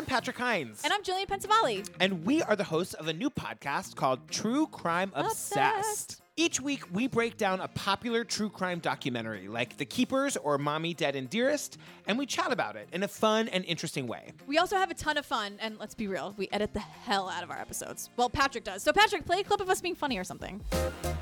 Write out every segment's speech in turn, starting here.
I'm Patrick Hines. And I'm Jillian Pensavalle. And we are the hosts of a new podcast called True Crime Obsessed. Obsessed. Each week, we break down a popular true crime documentary like The Keepers or Mommy, Dead, and Dearest, and we chat about it in a fun and interesting way. We also have a ton of fun, and let's be real, we edit the hell out of our episodes. Well, Patrick does. So, Patrick, play a clip of us being funny or something.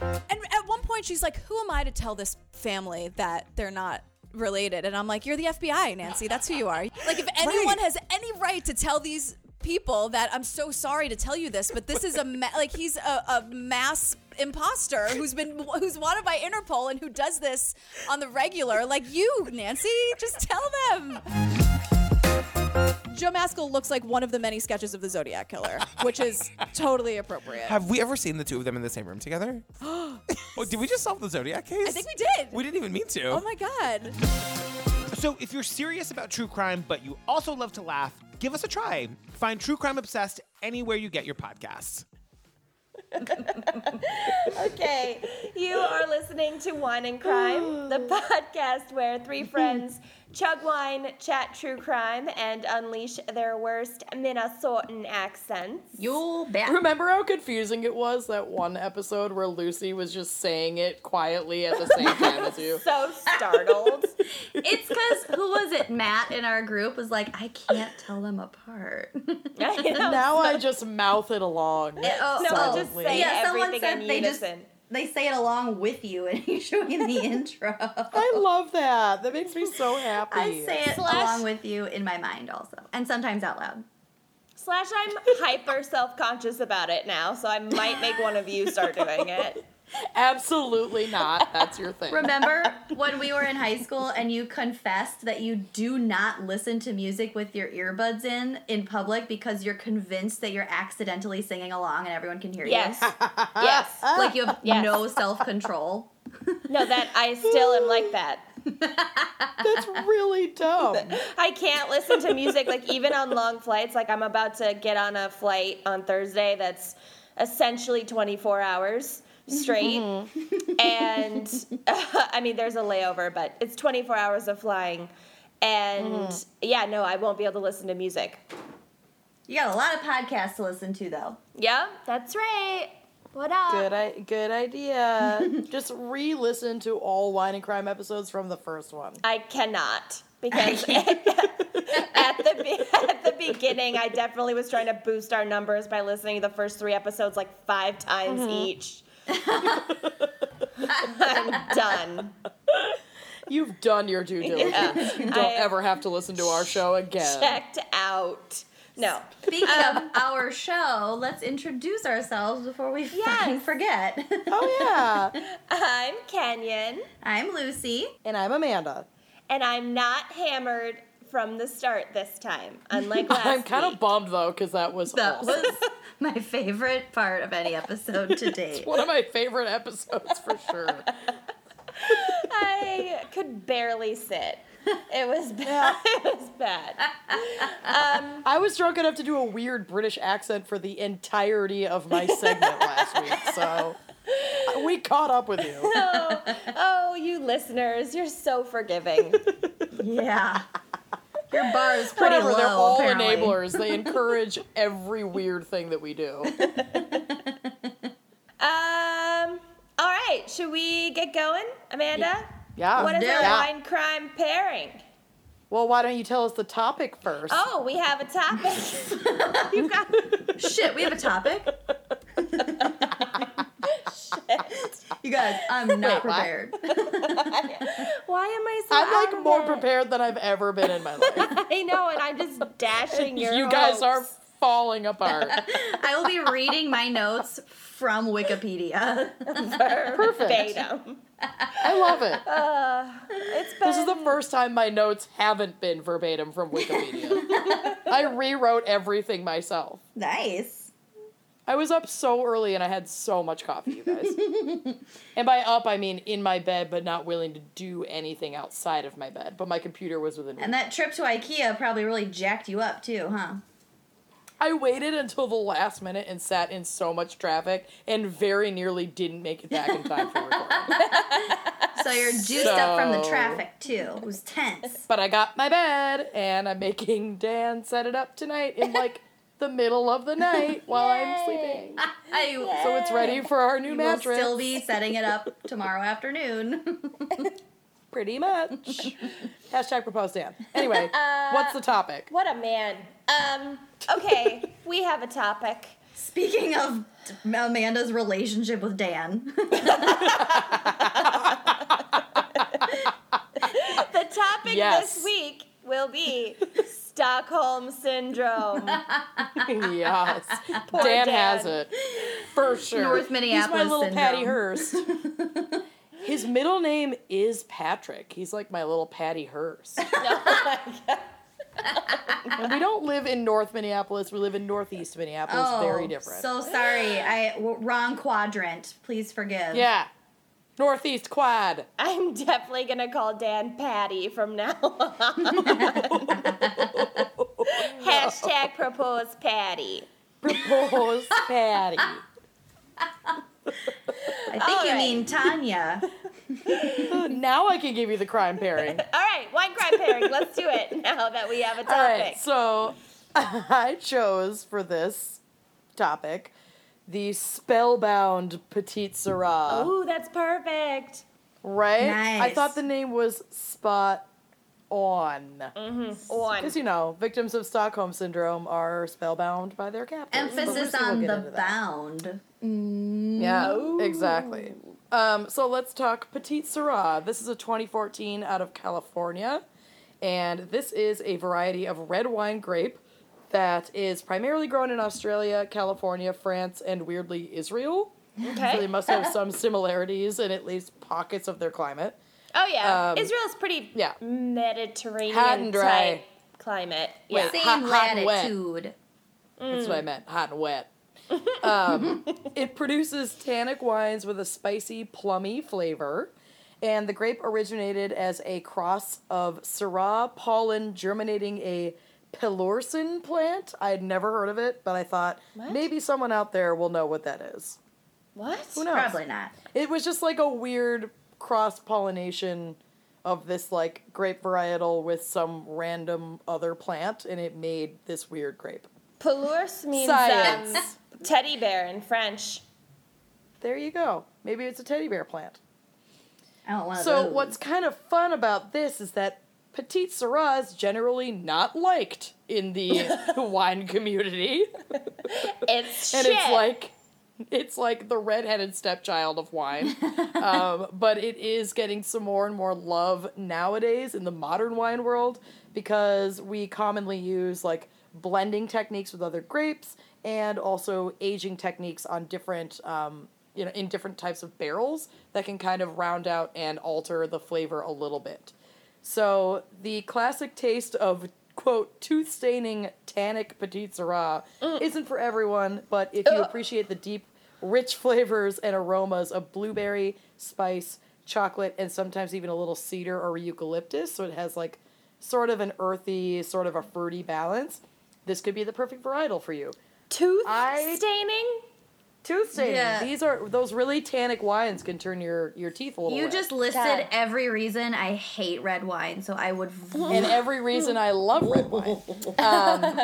And at one point, she's like, Who am I to tell this family that they're not related? And I'm like, You're the FBI, Nancy. That's who you are. Like, if anyone has any right to tell these people that I'm so sorry to tell you this, but this is a ma- like he's a, a mass imposter who's been who's wanted by Interpol and who does this on the regular. Like you, Nancy, just tell them. Joe Maskell looks like one of the many sketches of the Zodiac Killer, oh which is totally appropriate. Have we ever seen the two of them in the same room together? oh, did we just solve the Zodiac case? I think we did. We didn't even mean to. oh my god. So, if you're serious about true crime, but you also love to laugh, give us a try. Find True Crime Obsessed anywhere you get your podcasts. Okay, you are listening to Wine and Crime, the podcast where three friends chug wine, chat true crime, and unleash their worst Minnesotan accents. You'll bet. Remember how confusing it was that one episode where Lucy was just saying it quietly at the same time as you? So startled. It's because who was it? Matt in our group was like, I can't tell them apart. You know, Now I just mouth it along. oh, no, oh, just say yeah, someone everything said in they just unison. They say it along with you, and you showing me the intro. I love that. That makes me so happy. I say it Slash- along with you in my mind also, and sometimes out loud. Slash, I'm hyper self conscious about it now, so I might make one of you start doing it. Absolutely not. That's your thing. Remember when we were in high school and you confessed that you do not listen to music with your earbuds in in public because you're convinced that you're accidentally singing along and everyone can hear Yes. you? yes. Yes. Like you have Yes. no self control. No, that I still am like that. That's really dumb. I can't listen to music like even on long flights. Like I'm about to get on a flight on Thursday that's essentially 24 hours straight, mm-hmm. and I mean there's a layover, but it's 24 hours of flying, and mm-hmm. yeah, no, I won't be able to listen to music. You got a lot of podcasts to listen to though. Yeah, that's right. What up? Good, I- good idea. just re-listen to all Wine and Crime episodes from the first one. I cannot because at the be- at the beginning, I definitely was trying to boost our numbers by listening to the first three episodes like five times mm-hmm. each. I'm done. You've done your due diligence. Yeah. You don't I- ever have to listen to our show again. Checked out. No. Speaking of um, our show, let's introduce ourselves before we fucking Yes. forget. Oh yeah. I'm Kenyon, I'm Lucy. and I'm Amanda. and I'm not hammered from the start this time, unlike last I'm kind week. of bummed though because that was That awesome. was my favorite part of any episode to date. one of my favorite episodes for sure. I could barely sit. It was bad. It was bad. Um, I was drunk enough to do a weird British accent for the entirety of my segment last week, so we caught up with you. oh, oh, you listeners, you're so forgiving. Yeah. Your bar is pretty Whatever, low, they're all apparently. enablers. They encourage every weird thing that we do. Um. All right, should we get going, Amanda? Yeah. What is our yeah. wine crime pairing? Well, why don't you tell us the topic first? Oh, we have a topic. you got Shit, we have a topic. Shit. You guys, I'm not Wait, prepared. Why am I so? I'm like more it? prepared than I've ever been in my life. I know, and I'm just dashing your. you guys are falling apart. I will be reading my notes from Wikipedia. verbatim. I love it. Uh, it's been. This is the first time my notes haven't been verbatim from Wikipedia. I rewrote everything myself. nice. I was up so early and I had so much coffee, you guys. and by up, I mean in my bed, but not willing to do anything outside of my bed. But my computer was within. And that trip to IKEA probably really jacked you up too, huh? I waited until the last minute and sat in so much traffic and very nearly didn't make it back in time for recording. So you're juiced up from the traffic too. It was tense. but I got my bed and I'm making Dan set it up tonight in like the middle of the night while I'm sleeping. I So it's ready for our new you will mattress. still be setting it up tomorrow afternoon. Pretty much. Hashtag propose Dan. Anyway, what's the topic? What a man. Um, okay, we have a topic. Speaking of Amanda's relationship with Dan, The topic Yes. this week will be Stockholm Syndrome. yes. Poor Dan, Dan. has it. For sure. North He's Minneapolis my little syndrome. Patty Hearst. His middle name is Patrick. He's like my little Patty Hearst. we don't live in North Minneapolis. We live in Northeast Minneapolis. Very oh, different. Oh, So sorry, I w- wrong quadrant. Please forgive. yeah. Northeast Quad. I'm definitely gonna call Dan Patty from now on. Hashtag propose Patty. Propose Patty. I think All you right. mean Tania. now I can give you the crime pairing. All right, one crime pairing. Let's do it now that we have a topic. All right, so I chose for this topic the spellbound Petite Sirah. Oh, that's perfect. Right? Nice. I thought the name was spot on. One. Because, you know, victims of Stockholm Syndrome are spellbound by their captors. Emphasis we'll on the bound. Yeah, exactly. Um, so let's talk Petite Sirah. This is a 2014 out of California, and this is a variety of red wine grape that is primarily grown in Australia, California, France, and weirdly Israel. Okay. So they must have some similarities in at least pockets of their climate. Oh yeah, Um, Israel's pretty yeah. Mediterranean Hot and dry. type climate. Wait, Yeah. Same hot- hot and wet. latitude. That's what I meant, hot and wet. Um, it produces tannic wines with a spicy, plummy flavor. And the grape originated as a cross of Syrah pollen germinating a Peloursin plant. I had never heard of it, but I thought What? maybe someone out there will know what that is. What? Who knows? Probably not. It was just like a weird cross pollination of this like grape varietal with some random other plant, and it made this weird grape. Pelours means um, teddy bear in French. There you go. Maybe it's a teddy bear plant. I don't want So those. what's kind of fun about this is that Petite Sirah is generally not liked in the wine community, It's and shit. it's like it's like the redheaded stepchild of wine. um, but it is getting some more and more love nowadays in the modern wine world because we commonly use like blending techniques with other grapes and also aging techniques on different um, you know in different types of barrels that can kind of round out and alter the flavor a little bit. So the classic taste of quote tooth staining tannic petite sirah mm. isn't for everyone, but if you appreciate the deep, rich flavors and aromas of blueberry, spice, chocolate, and sometimes even a little cedar or eucalyptus, so it has like sort of an earthy, sort of a fruity balance. This could be the perfect varietal for you. Tooth I- staining. Tooth staining. Yeah. These are those really tannic wines can turn your your teeth a little. You red. just listed God. every reason I hate red wine, so I would. and every reason I love red wine. Um,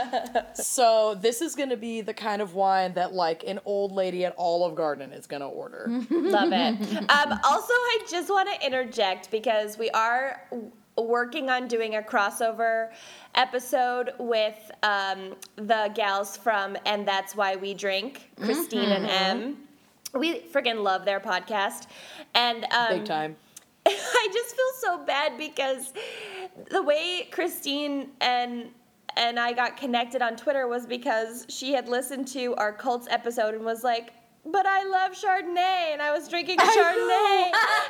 so this is going to be the kind of wine that like an old lady at Olive Garden is going to order. Love it. Um, also, I just want to interject because we are w- working on doing a crossover episode with um, the gals from And That's Why We Drink, Christine and Em. We freaking love their podcast. And um, Big time. I just feel so bad because the way Christine and and I got connected on Twitter was because she had listened to our cults episode and was like, "But I love Chardonnay," and I was drinking Chardonnay,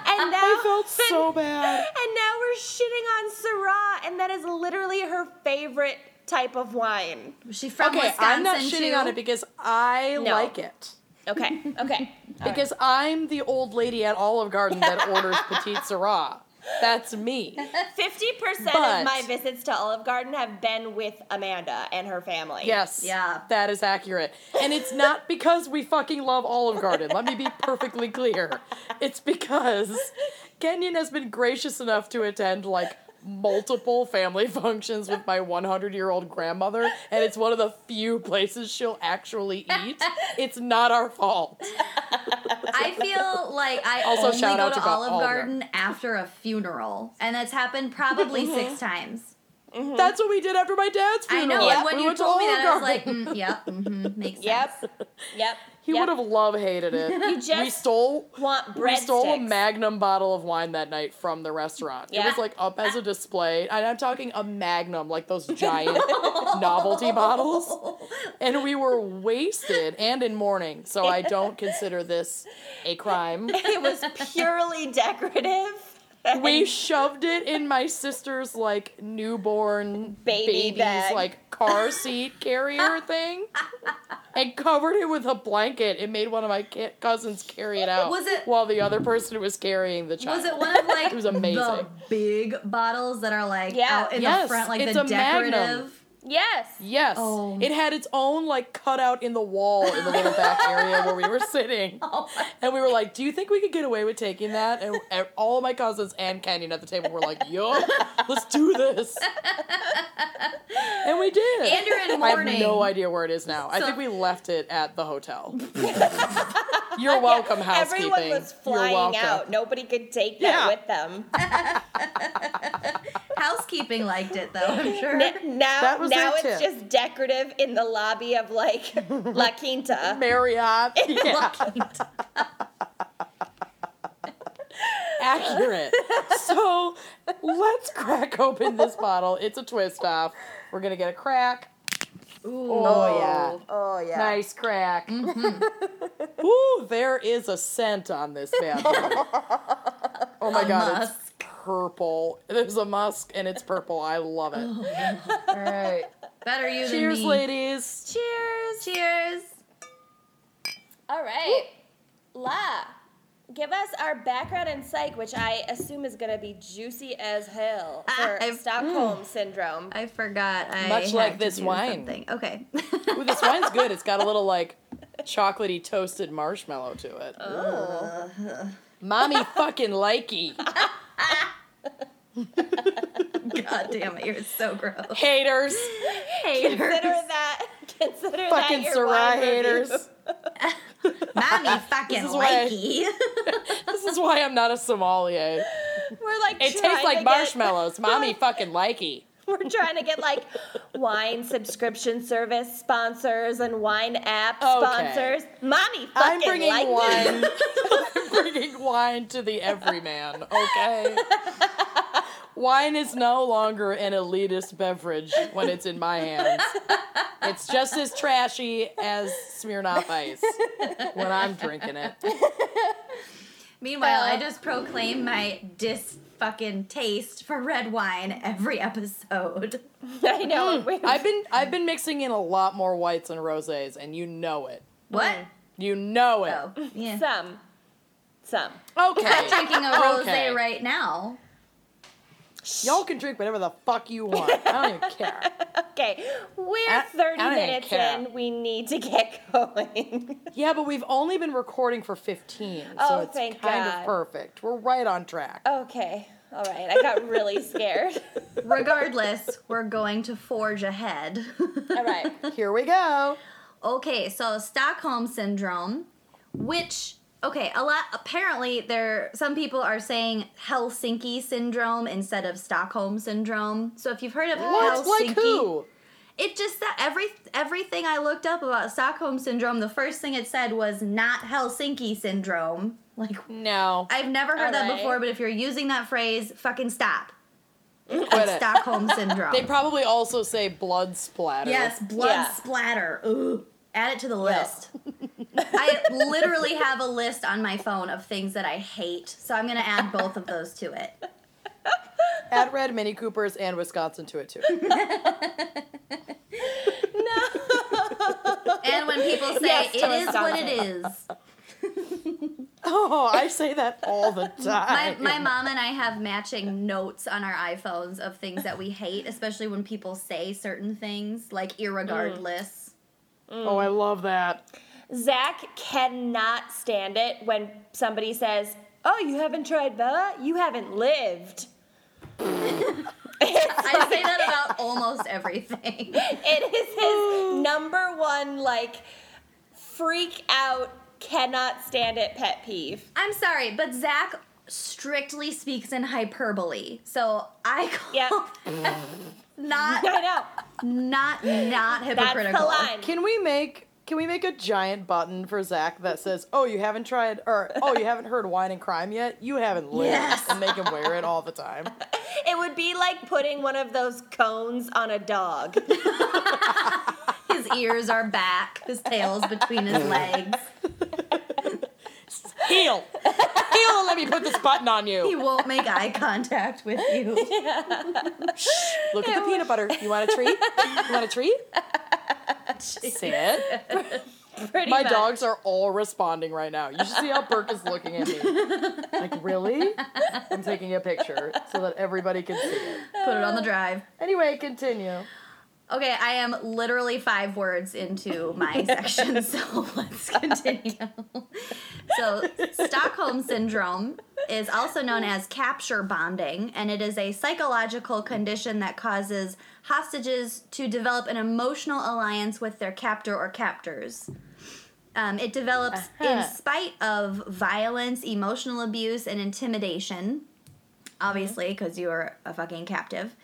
and now I felt so bad. and now we're shitting on Syrah, and that is literally her favorite type of wine. Was she from Okay, Wisconsin I'm not shitting too? on it because I No. like it. Okay, okay. Because I'm the old lady at Olive Garden that orders Petite Sirah. That's me. Fifty percent But- of my visits to Olive Garden have been with Amanda and her family. Yes. Yeah. That is accurate. And it's not because we fucking love Olive Garden. Let me be perfectly clear. It's because Kenyon has been gracious enough to attend like multiple family functions with my 100 year old grandmother, and it's one of the few places she'll actually eat. It's not our fault. I feel like I Also, only shout go out to to Olive Olive Garden after a funeral, and that's happened probably six times. That's what we did after my dad's funeral. I funeral. know, and We when you went to told me Olive that, I was like, mm, "Yep, mm-hmm, makes sense." Yep. Yep. He yep. would have love hated it. You we stole want we stole a magnum bottle of wine that night from the restaurant. It was like up as a display. And I'm talking a magnum, like those giant novelty bottles. And we were wasted and in mourning. So I don't consider this a crime. It was purely decorative. We shoved it in my sister's like newborn Baby baby's bag. like car seat carrier thing, and covered it with a blanket. It made one of my ki- cousins carry it out. Was it- while the other person was carrying the child? Was it one of like It was amazing. the big bottles that are like Yeah. out in Yes, the front, like it's the a Magnum. Decorative? Yes. Yes. Oh. It had its own like cutout in the wall in the little back area where we were sitting. Oh And we were like, "Do you think we could get away with taking that?" And and all of my cousins and Kenyon at the table were like, "Yo, let's do this." and we did. And you're in I have no idea where it is now. I think we left it at the hotel. You're welcome, housekeeping. Everyone was flying out. Nobody could take that Yeah. with them. Housekeeping liked it though, I'm sure. N- Now, now it's tip. just decorative in the lobby of like La Quinta. Marriott. Yeah. accurate. so let's crack open this bottle. It's a twist off. We're gonna get a crack. Oh, oh yeah. Oh yeah. Nice crack. Mm-hmm. Ooh, there is a scent on this bad boy. Oh my A god, musk. it's purple. There's a musk and it's purple. I love it. All right. Better you Cheers, than me. ladies. Cheers. Cheers. All right. La, give us our background in psych, which I assume is going to be juicy as hell for I've- Stockholm mm. syndrome. I forgot. I Much like this wine. Something. Okay. Ooh, this wine's good. It's got a little like chocolatey toasted marshmallow to it. Oh. Mommy fucking likey. God damn it, you're so gross. Haters. Haters. Consider that. Consider Fucking that your Sirah wine haters. Mommy fucking is why- likey. This is why I'm not a sommelier. We're like It trying tastes to like get- marshmallows. Mommy fucking likey. We're trying to get like wine subscription service sponsors and wine app sponsors. Okay. sponsors. Mommy fucking I'm bringing like wine. I'm bringing wine to the everyman. Okay. Wine is no longer an elitist beverage when it's in my hands. It's just as trashy as Smirnoff Ice when I'm drinking it. Meanwhile, Uh, I just proclaim my dis fucking taste for red wine every episode. I know. Mm. we- I've been I've been mixing in a lot more whites and rosés, and you know it. What? Mm. You know it. Oh, yeah. some. Some. Okay. I'm drinking a rosé Okay. right now. Y'all can drink whatever the fuck you want. I don't even care. Okay, we're I- 30 I minutes in. We need to get going. Yeah, but we've only been recording for 15, so Oh, it's thank kind God. of perfect. We're right on track. okay, all right. I got really scared. Regardless, we're going to forge ahead. all right. Here we go. Okay, so Stockholm syndrome, which okay, a lot apparently there some people are saying Helsinki syndrome instead of Stockholm syndrome. So if you've heard of What? Helsinki, Like who? it just that every everything I looked up about Stockholm syndrome, the first thing it said was not Helsinki syndrome. Like No. I've never heard that Alright. before, but if you're using that phrase, fucking stop. Quit it. Stockholm syndrome. They probably also say blood splatter. Yes, blood Yeah. splatter. Ooh. Add it to the list. I literally have a list on my phone of things that I hate, so I'm gonna add both of those to it. Add red Mini Coopers and Wisconsin to it too. No. And when people say Yes, it to is what it is. Oh, I say that all the my, time. my mom and I have matching notes on our iPhones of things that we hate, especially when people say certain things like irregardless. Oh, I love that. Zach cannot stand it when somebody says, "Oh, you haven't tried that? You haven't lived." I say that about almost everything. It is his number one like freak out, cannot stand it pet peeve. I'm sorry, but Zach strictly speaks in hyperbole, so I call Yep. Not I know. not not That's hypocritical. the line. Can we make can we make a giant button for Zach that says, "Oh, you haven't tried," or "Oh, you haven't heard wine and crime yet"? You haven't lived, Yes. and make him wear it all the time. It would be like putting one of those cones on a dog. His ears are back, his tail's between his legs. Heel, heel, and let me put this button on you. He won't make eye contact with you. Look at the peanut butter. You want a treat? You want a treat? Sit. Pretty My much. dogs are all responding right now. You should see how Burke is looking at me. Like, really? I'm taking a picture so that everybody can see it. Put it on the drive. Anyway, continue. Okay, I am literally five words into my section, so let's continue. So, Stockholm Syndrome is also known as capture bonding, and it is a psychological condition that causes hostages to develop an emotional alliance with their captor or captors. Um, it develops in Uh-huh. spite of violence, emotional abuse, and intimidation, obviously, because you are a fucking captive.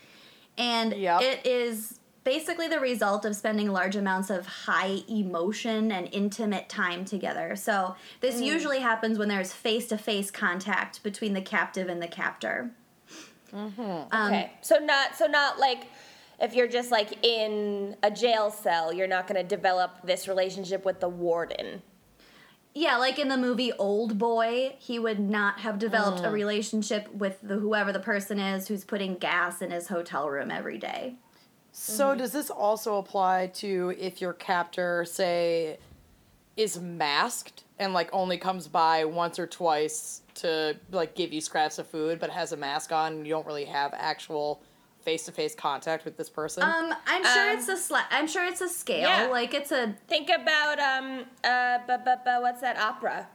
And Yep. it is basically the result of spending large amounts of high emotion and intimate time together. So, this mm. usually happens when there's face to face contact between the captive and the captor. Mm-hmm. Um, Okay. So not so not like if you're just like in a jail cell, you're not going to develop this relationship with the warden. Yeah, like in the movie Old Boy, he would not have developed a mm. relationship with the whoever the person is who's putting gas in his hotel room every day. So does this also apply to if your captor, say, is masked and like only comes by once or twice to like give you scraps of food, but has a mask on and you don't really have actual face to face contact with this person? Um, I'm sure Um, it's a sla- I'm sure it's a scale. yeah. Like it's a Think about um uh but but but what's that opera?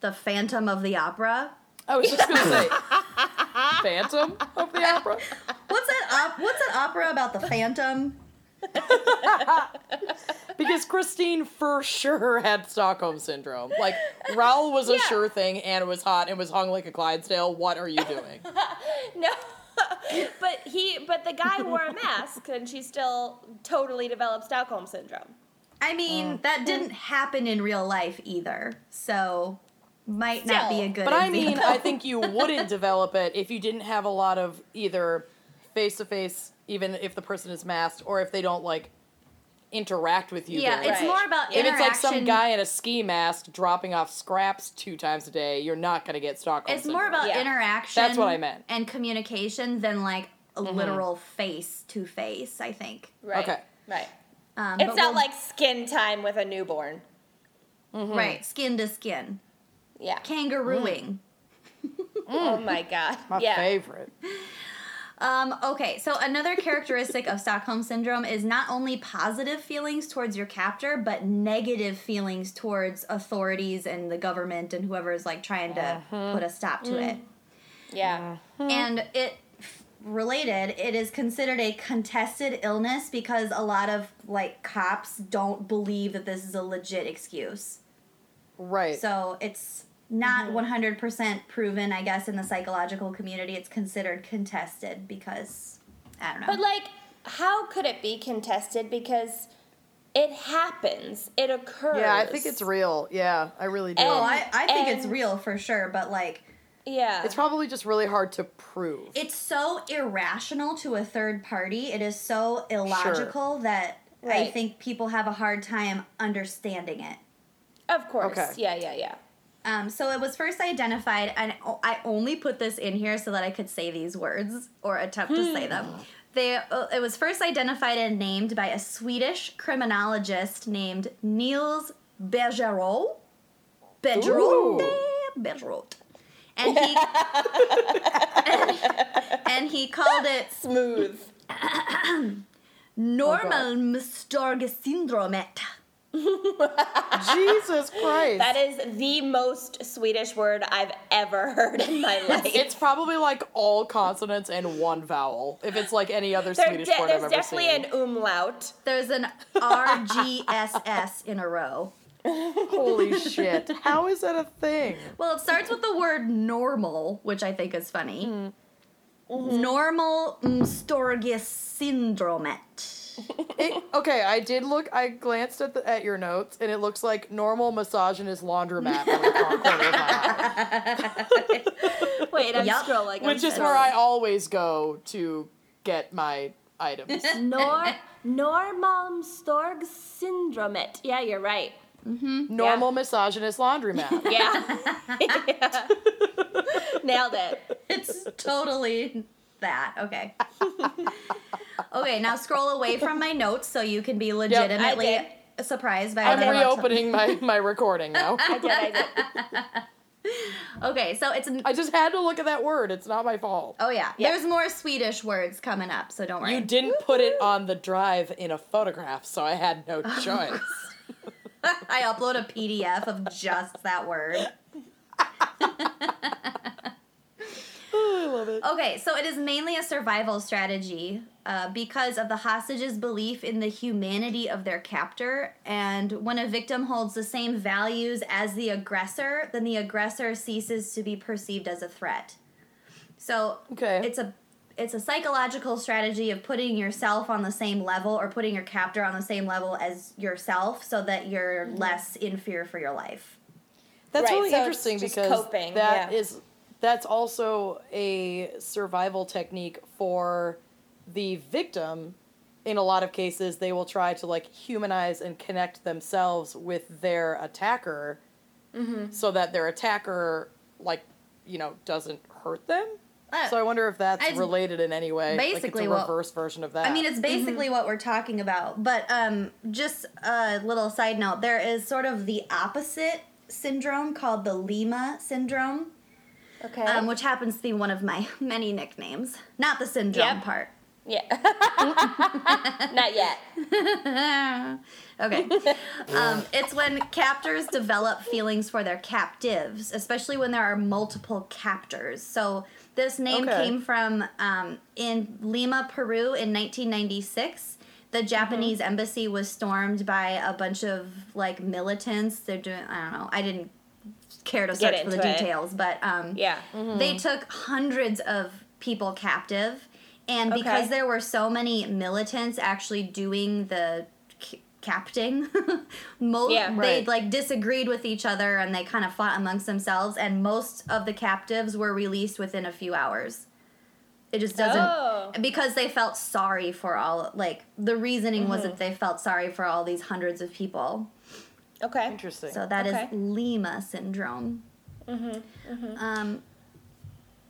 the Phantom of the Opera. I was just gonna say Phantom of the Opera. What's that? Op- what's that opera about the Phantom? Because Christine for sure had Stockholm syndrome. Like Raoul was a Yeah. sure thing and it was hot and was hung like a Clydesdale. What are you doing? No. but he but the guy wore a mask and she still totally developed Stockholm syndrome. I mean, mm. that didn't happen in real life either, so might not be a good. But I mean. I think you wouldn't develop it if you didn't have a lot of either face to face, even if the person is masked, or if they don't like interact with you. yeah, very it's. Right. more about If it's like some guy in a ski mask dropping off scraps two times a day, you're not gonna get Stockholm. It's more about Yeah. interaction. That's what I meant. And communication than like a Mm-hmm. literal face to face. I think. Right. Okay. Right. Um, It's not we'll- like skin time with a newborn. right skin to skin, Yeah. kangarooing. Mm. Oh my god. my yeah. favorite. Um, okay, so another characteristic of Stockholm syndrome is not only positive feelings towards your captor, but negative feelings towards authorities and the government and whoever is like trying to mm-hmm. put a stop to it. Mm. Yeah. Mm-hmm. And it related, it is considered a contested illness because a lot of like cops don't believe that this is a legit excuse. Right. So it's not mm-hmm. 100% proven, I guess, in the psychological community. It's considered contested because I don't know. But like how could it be contested because it happens. It occurs. yeah, I think it's real. Yeah, I really do. And- Oh, I, I think it's real for sure, but like Yeah. it's probably just really hard to prove. it's so irrational to a third party. It is so illogical that I think people have a hard time understanding it. of course. Okay. Yeah, yeah, yeah. Um, so it was first identified, and I only put this in here so that I could say these words or attempt to say them. They, uh, it was first identified and named by a Swedish criminologist named Nils Bejerot. Bergerot. Bergerot. And he, and he called it Smooth. Norrmalmstorgssyndromet. Jesus Christ. That is the most Swedish word I've ever heard in my life. it's probably like all consonants and one vowel. If it's like any other There- Swedish de- word I've ever seen. there's ever definitely seen. an umlaut. There's an RGSS in a row. Holy shit. How is that a thing? Well, it starts with the word normal, which I think is funny. Mm-hmm. Normal Storgesyndromet. It, okay, I did look. I glanced at the, at your notes, and it looks like normal misogynist laundromat the of my Wait, I'm Yup. scrolling. which I'm is where I always go to get my items. Nor Norrmalmstorg syndromet. Yeah, you're right. Mm-hmm. Normal misogynist laundromat. Yeah. Yeah. Nailed it. It's totally that. Okay. okay, now scroll away from my notes so you can be legitimately did. surprised by I'm what I'm about to- reopening my, my recording now. I did, I did. Okay, so it's I just had to look at that word. It's not my fault. Oh yeah. Yeah. There's more Swedish words coming up, so don't worry. You didn't put it on the drive in a photograph, so I had no choice. I upload a PDF of just that word. I love it. Okay, so it is mainly a survival strategy uh, because of the hostage's belief in the humanity of their captor. And when a victim holds the same values as the aggressor, then the aggressor ceases to be perceived as a threat. So Okay. it's a it's a psychological strategy of putting yourself on the same level or putting your captor on the same level as yourself so that you're less in fear for your life. That's Right, really so interesting because coping, that yeah. is that's also a survival technique for the victim. In a lot of cases, they will try to like humanize and connect themselves with their attacker, Mm-hmm. so that their attacker, like, you know, doesn't hurt them. Uh, So I wonder if that's I'd- related in any way. like basically it's a what- reverse version of that. I mean, it's basically what we're talking about. But um, just a little side note there is sort of the opposite syndrome called the Lima syndrome, Okay. um, which happens to be one of my many nicknames. Not the syndrome Yep. part. yeah. Not yet. Okay. um, it's when captors develop feelings for their captives, especially when there are multiple captors. So this name Okay. came from um, in Lima, Peru in 1996. The Japanese embassy was stormed by a bunch of like militants. They're doing, I don't know, I didn't care to search for the into it. details, but um, Yeah. they took hundreds of people captive and because there were so many militants actually doing the c- capting most Yeah. they Right. like disagreed with each other and they kind of fought amongst themselves and most of the captives were released within a few hours it just doesn't Oh. because they felt sorry for all like the reasoning was Mm-hmm. that they felt sorry for all these hundreds of people Okay. interesting. so that is Okay. Lima syndrome. Mm-hmm. Um,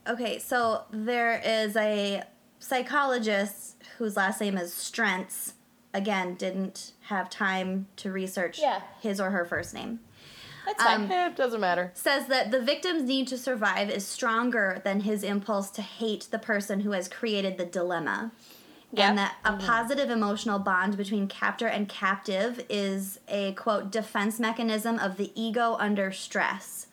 okay, so there is a psychologist whose last name is Strentz. Again, didn't have time to research Yeah. his or her first name. That's fine. Um, Eh, it doesn't matter. Says that the victim's need to survive is stronger than his impulse to hate the person who has created the dilemma. Yep. And that a mm-hmm. positive emotional bond between captor and captive is a quote defense mechanism of the ego under stress.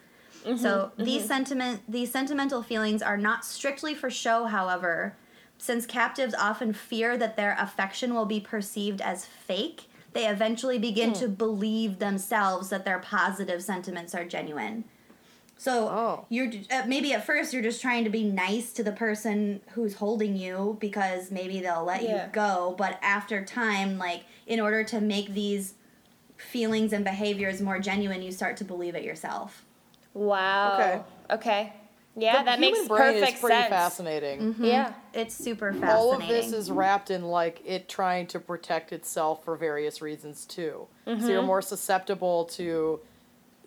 Mm-hmm. so mm-hmm. these sentiment these sentimental feelings are not strictly for show, however, since captives often fear that their affection will be perceived as fake. They eventually begin hmm. to believe themselves that their positive sentiments are genuine. So Oh. you're uh, maybe at first you're just trying to be nice to the person who's holding you because maybe they'll let Yeah. you go, but after time like in order to make these feelings and behaviors more genuine, you start to believe it yourself. Wow. Okay. Okay. Yeah, the that human makes brain perfect is pretty sense. fascinating. Yeah. It's super fascinating. all of this is wrapped in like it trying to protect itself for various reasons too. So Mm-hmm. you're more susceptible to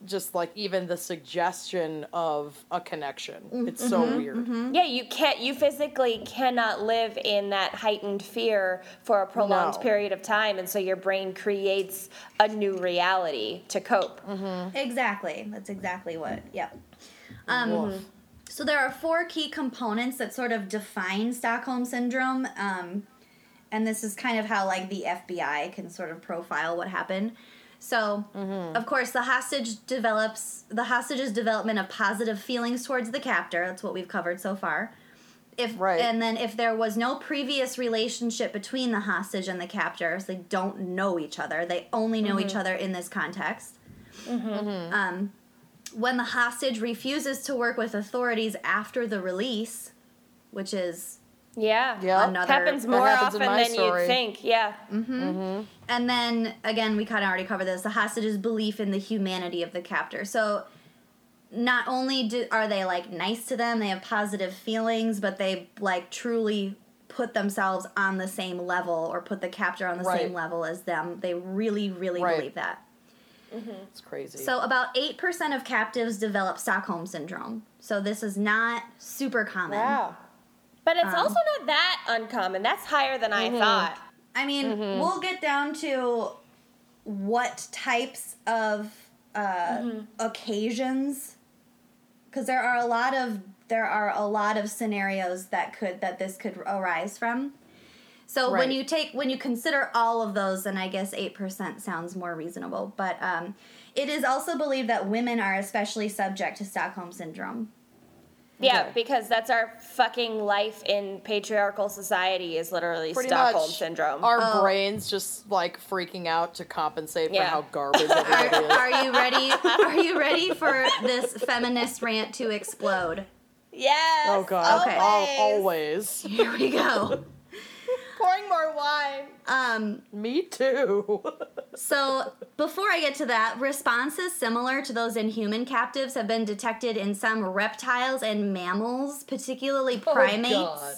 just like even the suggestion of a connection. It's so Mm-hmm. weird. Yeah, you can't. You physically cannot live in that heightened fear for a prolonged No. period of time, and so your brain creates a new reality to cope. Exactly. That's exactly what. Yep. Um, so there are four key components that sort of define Stockholm syndrome, um, and this is kind of how like the FBI can sort of profile what happened. So, mm-hmm. of course, the hostage develops the hostage's development of positive feelings towards the captor. That's what we've covered so far. If Right. and then if there was no previous relationship between the hostage and the captor, so they don't know each other. They only know each mm-hmm. other in this context. Mm-hmm. Um, when the hostage refuses to work with authorities after the release, which is Yeah, Yeah. Another- happens more happens often than story. you'd think. Yeah, Mm-hmm. And then again, we kind of already covered this. The hostage's belief in the humanity of the captor. So not only do are they like nice to them, they have positive feelings, but they like truly put themselves on the same level or put the captor on the Right. same level as them. They really, really Right. believe that. Mm-hmm. It's crazy. So about eight percent of captives develop Stockholm syndrome. So this is not super common. wow. But it's Um, also not that uncommon. That's higher than I thought. I mean, we'll get down to what types of uh, occasions, because there are a lot of there are a lot of scenarios that could that this could arise from. So when you take when you consider all of those, then I guess eight percent sounds more reasonable. But um, it is also believed that women are especially subject to Stockholm syndrome. Yeah, Okay. because that's our fucking life in patriarchal society is literally Pretty Stockholm much syndrome. Our Oh. brains just like freaking out to compensate Yeah. for how garbage everybody Are, is. are you ready? Are you ready for this feminist rant to explode? yes. Oh god. Okay. Al- always. Here we go. Pouring wine. Um, Me too. so before I get to that, responses similar to those in human captives have been detected in some reptiles and mammals, particularly primates. God.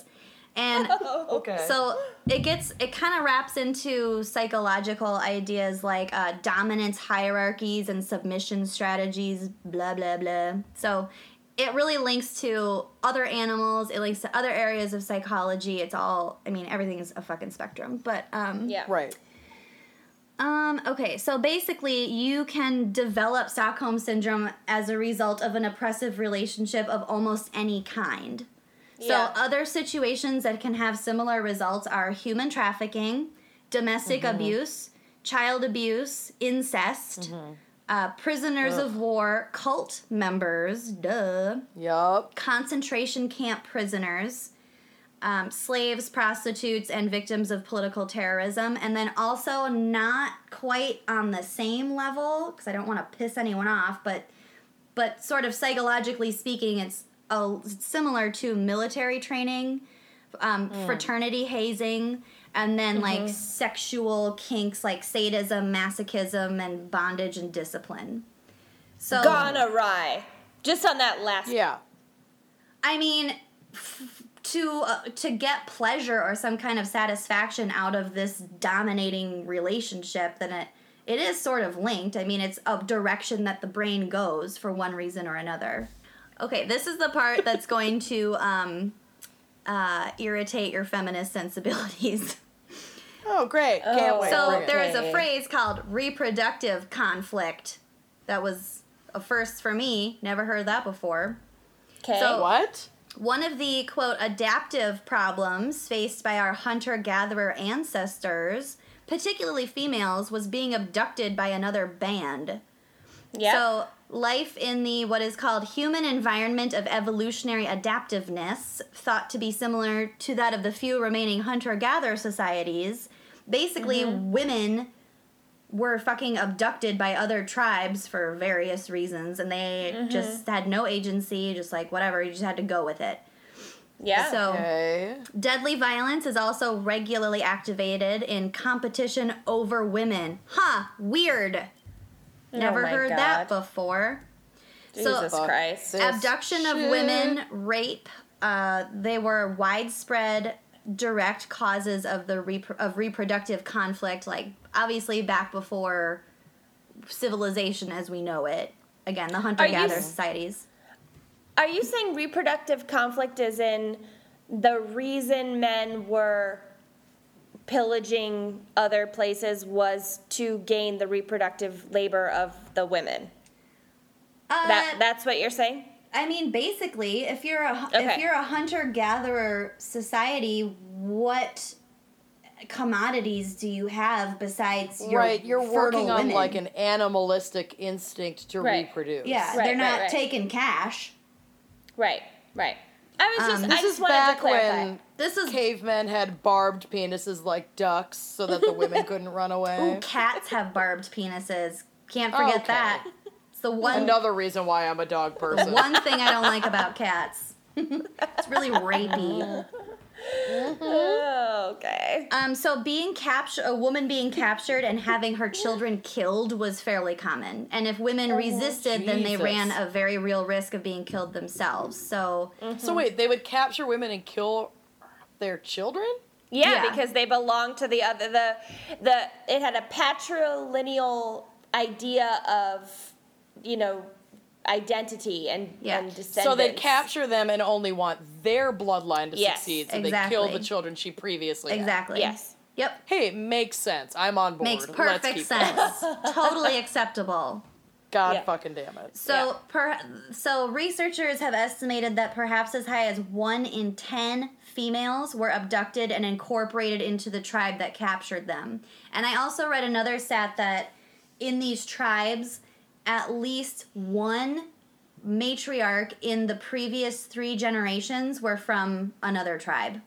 And okay. so it gets it kind of wraps into psychological ideas like uh, dominance hierarchies and submission strategies, blah blah blah. So it really links to other animals. It links to other areas of psychology. It's all I mean, everything is a fucking spectrum. But um, Yeah. right. um, okay, so basically, you can develop Stockholm syndrome as a result of an oppressive relationship of almost any kind. Yeah. So, other situations that can have similar results are human trafficking, domestic abuse, child abuse, incest, uh, prisoners of war, cult members, duh, Yup. concentration camp prisoners, um, slaves, prostitutes, and victims of political terrorism. And then also, not quite on the same level, because I don't want to piss anyone off, but but sort of psychologically speaking, it's a, similar to military training, um, fraternity hazing, and then like sexual kinks like sadism, masochism, and bondage and discipline. So Gone awry. Just on that last. Yeah. I mean, f- to uh, to get pleasure or some kind of satisfaction out of this dominating relationship, then it it is sort of linked. I mean, it's a direction that the brain goes for one reason or another. Okay, this is the part that's going to um, uh, irritate your feminist sensibilities. Oh, great. Can't Oh. wait. so Bring there is a phrase called reproductive conflict. That was a first for me. Never heard that before. Okay. So- What? One of the quote adaptive problems faced by our hunter gatherer ancestors, particularly females, was being abducted by another band. yeah. So, life in the what is called human environment of evolutionary adaptiveness, thought to be similar to that of the few remaining hunter gatherer societies, basically, mm-hmm. women were fucking abducted by other tribes for various reasons, and they mm-hmm. just had no agency, just like whatever, you just had to go with it. yeah. So, Okay. deadly violence is also regularly activated in competition over women. Huh, weird. Never Oh my heard that before. Jesus Fuck Christ. this Abduction of women, rape, uh, they were widespread direct causes of the repro- of reproductive conflict like obviously back before civilization as we know it again the hunter gatherer s- societies. Are you saying reproductive conflict is in the reason men were pillaging other places was to gain the reproductive labor of the women? Uh, That that's what you're saying? I mean, basically, if you're a if you're a hunter gatherer society, what commodities do you have besides your right, you're fertile working on women? like an animalistic instinct to Right. reproduce. yeah, Right, they're right, not right. taking cash. Right, right. I was just Um, I This just is wanted to back clarify. when This is cavemen had barbed penises like ducks so that the women couldn't run away. ooh, cats have barbed penises. Can't forget Okay. that. It's the one Another reason why I'm a dog person. one thing I don't like about cats. it's really rapey. Oh, okay. Um, so being captured, a woman being captured and having her children killed was fairly common. And if women resisted, then they ran a very real risk of being killed themselves. So So wait, they would capture women and kill their children? Yeah, Yeah. because they belong to the other the the it had a patrilineal idea of you know identity and Yeah. and descendants. So they'd capture them and only want their bloodline to Yes, succeed. So they kill the children she previously had. exactly. Yes. Yep. Hey, it makes sense. I'm on board. Makes Let's perfect keep sense. totally acceptable. God Yeah. fucking damn it. So, Yeah. per, so researchers have estimated that perhaps as high as one in ten females were abducted and incorporated into the tribe that captured them. And I also read another stat that in these tribes, at least one matriarch in the previous three generations were from another tribe.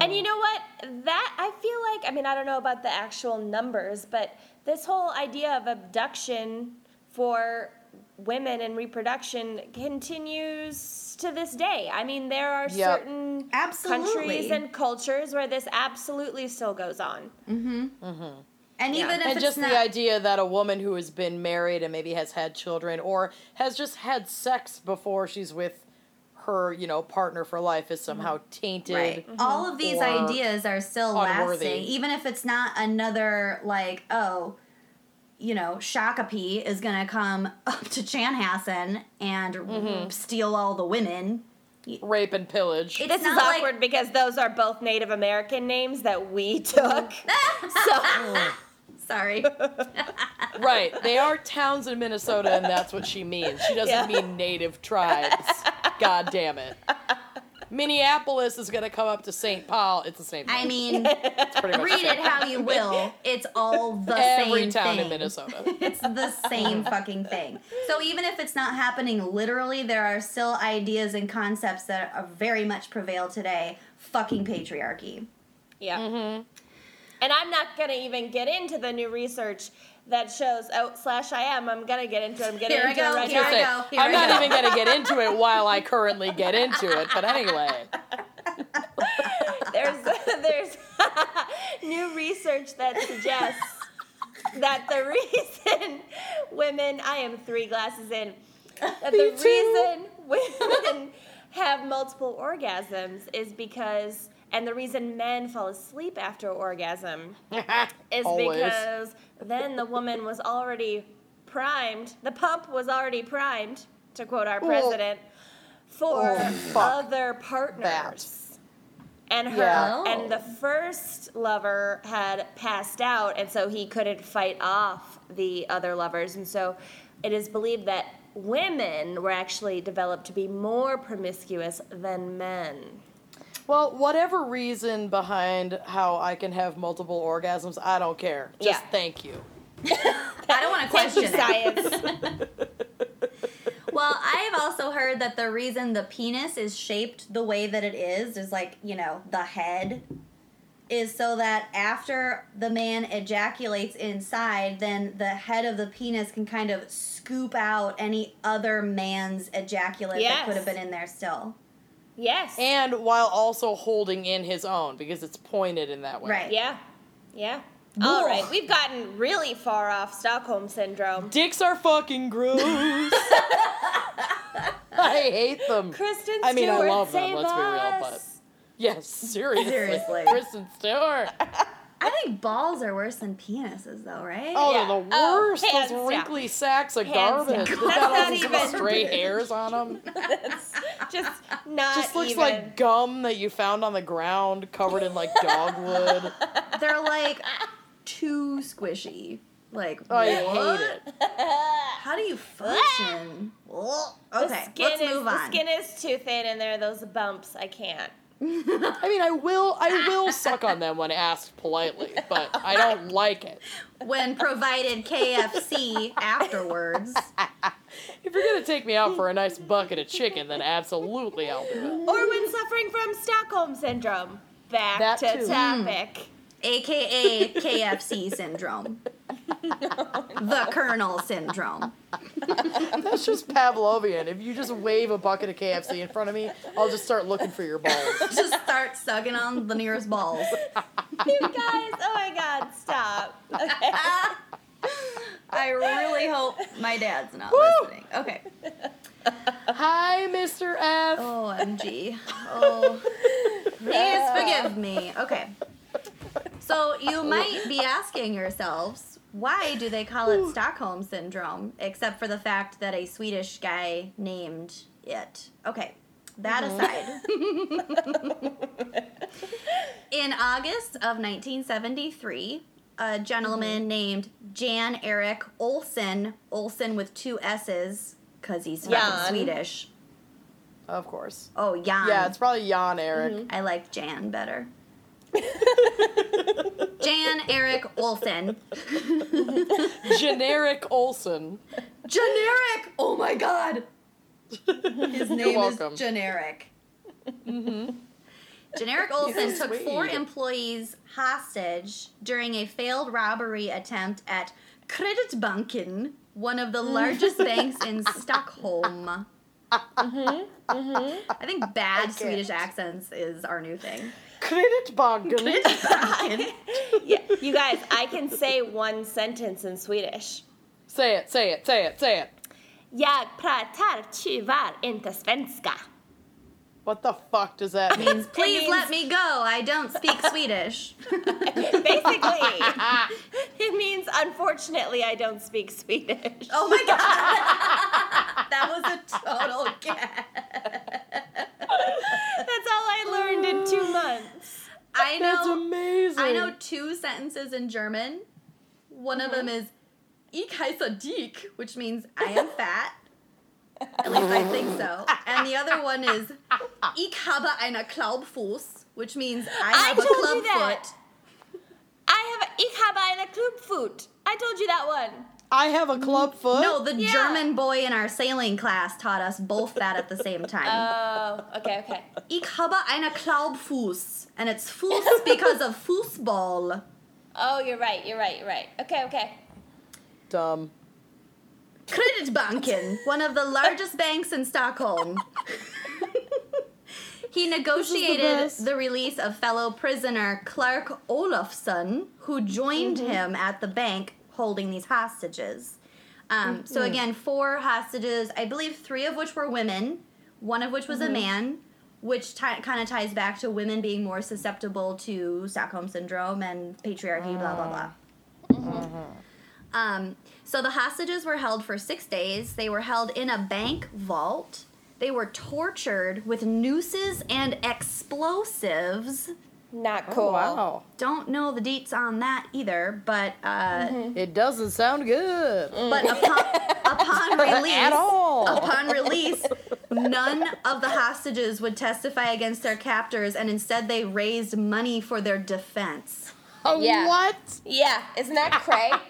And you know what? That I feel like I mean I don't know about the actual numbers, but this whole idea of abduction for women and reproduction continues to this day. I mean, there are Yep. certain Absolutely. countries and cultures where this absolutely still goes on. Mm-hmm. Mm-hmm. And Yeah. even if And it's just not, the idea that a woman who has been married and maybe has had children or has just had sex before she's with her, you know, partner for life is somehow tainted. Right. All of these ideas are still unworthy. lasting, even if it's not another like, oh, you know, Shakopee is gonna come up to Chanhassen and Mm-hmm. steal all the women. Rape and pillage. It's This is not like- awkward because those are both Native American names that we took. so Sorry. right. They are towns in Minnesota and that's what she means. She doesn't Yeah. mean native tribes. God damn it. Minneapolis is going to come up to St. Paul. It's the same thing. I mean, It's pretty much read it how you will. It's all the Every same town thing. in Minnesota. It's the same fucking thing. So even if it's not happening literally, there are still ideas and concepts that are very much prevail today. Fucking patriarchy. Yeah. Mm-hmm. And I'm not gonna even get into the new research that shows oh slash I am. I'm gonna get into it. I'm getting Here I into go, it right here now. I go, here I'm I not go. even going to get into it while I currently get into it. But anyway, There's there's new research that suggests that the reason women I am three glasses in that the reason women have multiple orgasms is because and the reason men fall asleep after orgasm is Always. because then the woman was already primed. The pump was already primed, to quote our president, for Oh, other partners. And her Yeah. and the first lover had passed out, and so he couldn't fight off the other lovers, and so it is believed that women were actually developed to be more promiscuous than men. Well, whatever reason behind how I can have multiple orgasms, I don't care. Just Yeah. thank you. I don't want to question science. Well, I have also heard that the reason the penis is shaped the way that it is is like, you know, the head is so that after the man ejaculates inside, then the head of the penis can kind of scoop out any other man's ejaculate that could have been in there still. Yes. And while also holding in his own because it's pointed in that way. Right. yeah. Yeah. All right, we've gotten really far off Stockholm syndrome. Dicks are fucking gross. I hate them. Kristen I mean, I Stewart, love them, save let's be real, but- Yes, seriously. Seriously. Kristen Stewart. I think balls are worse than penises, though, right? Oh, Yeah. they're the Oh, worst. hands Those down. wrinkly sacks of Hands garbage. down. They've got all That's these not little even- stray hairs on them. Just not Just looks even. like gum that you found on the ground, covered in like dogwood. They're like too squishy. Like, I what? hate it. How do you function? the okay, skin let's is, move The skin is too thin, and there are those bumps. I can't. I mean, I will, I will suck on them when asked politely, but I don't like it. when provided KFC afterwards. If you're gonna take me out for a nice bucket of chicken, then absolutely I'll do it. Or when suffering from Stockholm syndrome. Back That to too. topic. Aka KFC syndrome. the Colonel syndrome. That's just Pavlovian. If you just wave a bucket of KFC in front of me, I'll just start looking for your balls. Just start sucking on the nearest balls. You guys, oh my god, stop. Okay. I really hope my dad's not listening. Okay. Hi, Mr. F. OMG. Oh. oh. Please forgive me. Okay. So you might be asking yourselves, why do they call it Stockholm syndrome, except for the fact that a Swedish guy named it? Okay. That mm-hmm. aside. In August of 1973, a gentleman mm-hmm. named Jan Erik Olsson, Olsson with two S's, because he's fucking Jan. Swedish. Of course. Oh, Jan. Yeah, it's probably Jan Erik. Mm-hmm. I like Jan better. Jan Erik Olsson. Generic Olsson. Generic! Oh my god! His name welcome. is Generic. Mhm Generic Olsson took four employees hostage during a failed robbery attempt at Kreditbanken, one of the largest banks in Stockholm. Mm-hmm. Mm-hmm. I think bad Swedish accents is our new thing. Kreditbanken. Yeah, you guys, I can say one sentence in Swedish. Say it, say it, say it, say it. Jag pratar tyvärr inte svenska. What the fuck does that mean? Means, please means- let me go. I don't speak Swedish. Basically, it means unfortunately I don't speak Swedish. Oh my god! that was a total guess. That's all I learned in two months. I know. That's amazing. I know two sentences in German. One of mm-hmm. them is "Ich heiße dick," which means I am fat. At least I think so. And the other one is "Ich habe einen Klumpfuß," which means I I have a told you club that. foot. I have ich habe eine Clubfoot. I told you that one. I have a club foot. No, the Yeah. German boy in our sailing class taught us both that at the same time. Oh, okay, okay. Ich habe einen Klumpfuß. And it's Fuß because of Fußball. Oh, you're right, you're right, you're right. Okay, okay. Dumb. Kreditbanken, one of the largest banks in Stockholm. he negotiated best. the, release of fellow prisoner Clark Olofsson, who joined him at the bank holding these hostages. Um, So, again, four hostages, I believe three of which were women, one of which was a man, which ti kind of ties back to women being more susceptible to Stockholm syndrome and patriarchy, blah, blah, blah. Mm-hmm. Um, so the hostages were held for six days. They were held in a bank vault. They were tortured with nooses and explosives. Not Oh, cool. wow. Don't know the deets on that either, but uh, It doesn't sound good. but upon, upon release, At all. upon release, none of the hostages would testify against their captors, and instead they raised money for their defense. Yeah. What? Yeah, isn't that cray?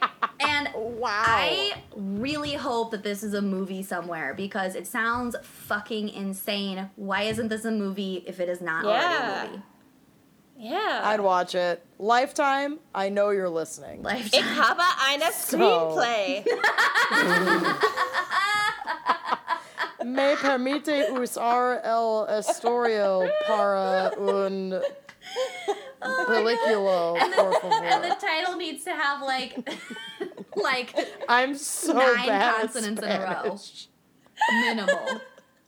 And Wow. I really hope that this is a movie somewhere because it sounds fucking insane. Why isn't this a movie if it is not Yeah. already a movie? yeah. I'd watch it. Lifetime, I know you're listening. Ich Lifetime. habe eine screenplay. Me permite usar el historio para un por And the favor. title needs to have like like I'm so nine bad consonants in a row. Minimal.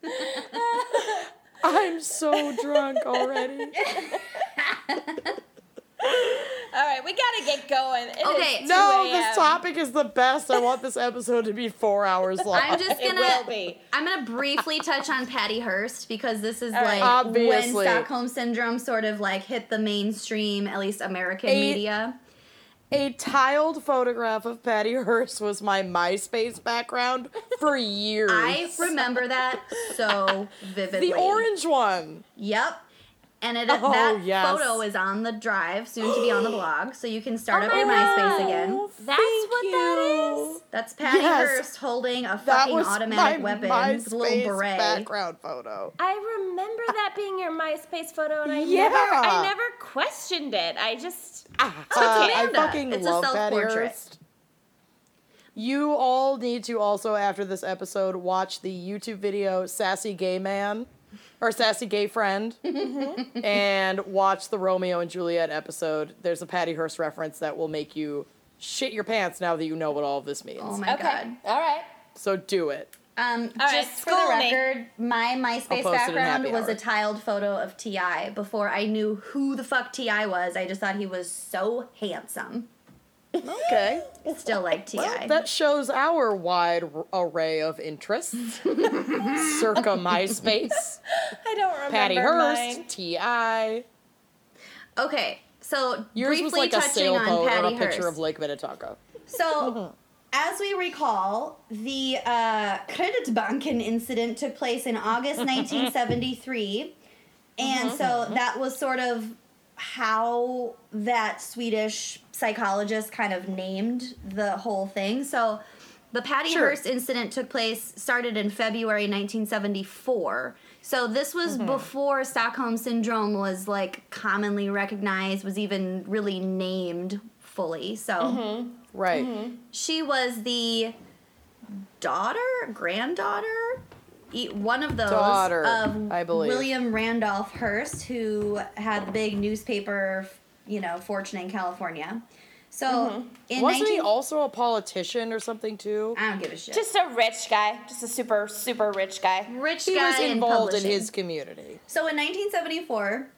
I'm so drunk already. All right, we gotta get going. It is Okay. 2 No, this topic is the best. I want this episode to be four hours long. I'm just It gonna. will be. I'm gonna briefly touch on Patty Hearst because this is All right. like Obviously. when Stockholm syndrome sort of like hit the mainstream, at least American A- media. A tiled photograph of Patty Hearst was my MySpace background for years. I remember that so vividly. the orange one. Yep. And it, Oh, that yes. photo is on the drive, soon to be on the blog, so you can start Oh up my your God. MySpace again. That's Thank what that is. That's Patty Yes. Hearst holding a That fucking was automatic my weapon MySpace with a little beret. background photo. I remember that being your MySpace photo, and I Yeah. never, I never questioned it. I just, Uh, I Amanda. fucking It's a love Patty self-portrait. You all need to also, after this episode, watch the YouTube video "Sassy Gay Man" or "Sassy Gay Friend," and watch the Romeo and Juliet episode. There's a Patty Hearst reference that will make you shit your pants now that you know what all of this means. Oh my okay, god. all right. So do it. Um, All right, just for the school me. record, my MySpace I'll post it in background was hour. a tiled photo of Ti. Before I knew who the fuck T.I. was, I just thought he was so handsome. Okay. Still like Ti. Well, that shows our wide array of interests. Circa MySpace, I don't remember Patty Hearst. Ti. okay, so Yours briefly was like a touching sailboat on or a picture Hearst. of Lake Minnetonka. So, as we recall, the uh, Kreditbanken incident took place in August 1973. And so that was sort of how that Swedish psychologist kind of named the whole thing. So, the Patty Sure. Hearst incident took place, started in February 1974. So, this was mm-hmm. before Stockholm Syndrome was like commonly recognized, was even really named fully. So, mm-hmm. Right. Mm-hmm. she was the daughter, granddaughter, one of those Daughter, of I believe. William Randolph Hearst, who had the big newspaper, you know, fortune in California. So in Wasn't 19- he also a politician or something too? I don't give a shit. Just a rich guy, just a super, super rich guy. rich He guy was involved in publishing. his community. So in 1974,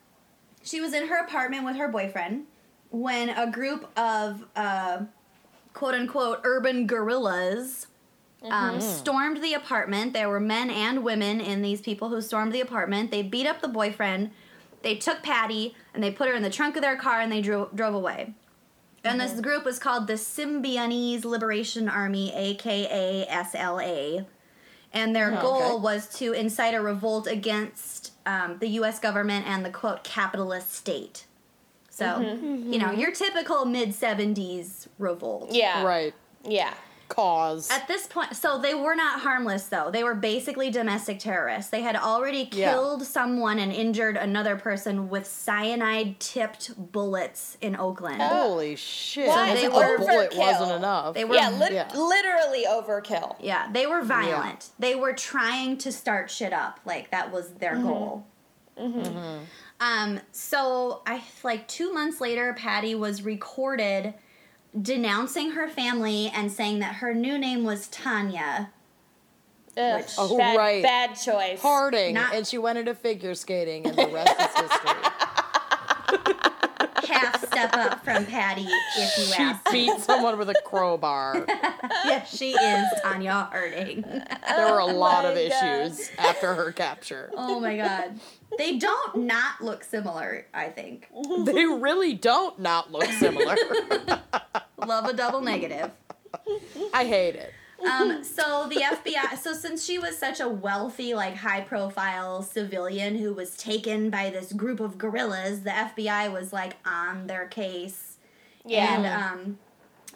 she was in her apartment with her boyfriend when a group of uh, quote unquote urban guerrillas um, stormed the apartment. There were men and women in these people who stormed the apartment. They beat up the boyfriend. They took Patty and they put her in the trunk of their car and they dro- drove away. And this group was called the Symbionese Liberation Army, aka SLA and their goal was to incite a revolt against um, the U.S. government and the quote capitalist state. So, you know, your typical mid '70s revolt. Yeah. Right. Yeah. Cause. At this point, so they were not harmless though. They were basically domestic terrorists. They had already Yeah. killed someone and injured another person with cyanide-tipped bullets in Oakland. Holy shit. Why? they a were- bullet Overkill. wasn't enough. They were Yeah, lit- Yeah. literally overkill. Yeah, they were violent. They were trying to start shit up. Like that was their mm-hmm. goal. Mm-hmm. Mm-hmm. Um, so I like two months later, Patty was recorded denouncing her family and saying that her new name was Tania. Ugh, Which- oh, oh, bad, right. bad choice. Harding, Not- and she went into figure skating, and the rest is history. Half step up from Patty, if you She ask. beat someone with a crowbar. yes, she is Tonya Harding. There were a oh lot of God. issues after her capture. Oh my god. They don't not look similar, I think. They really don't not look similar. Love a double negative. I hate it. Um, so the FBI, so since she was such a wealthy, like high profile civilian who was taken by this group of guerrillas, the FBI was like on their case. Yeah. And um,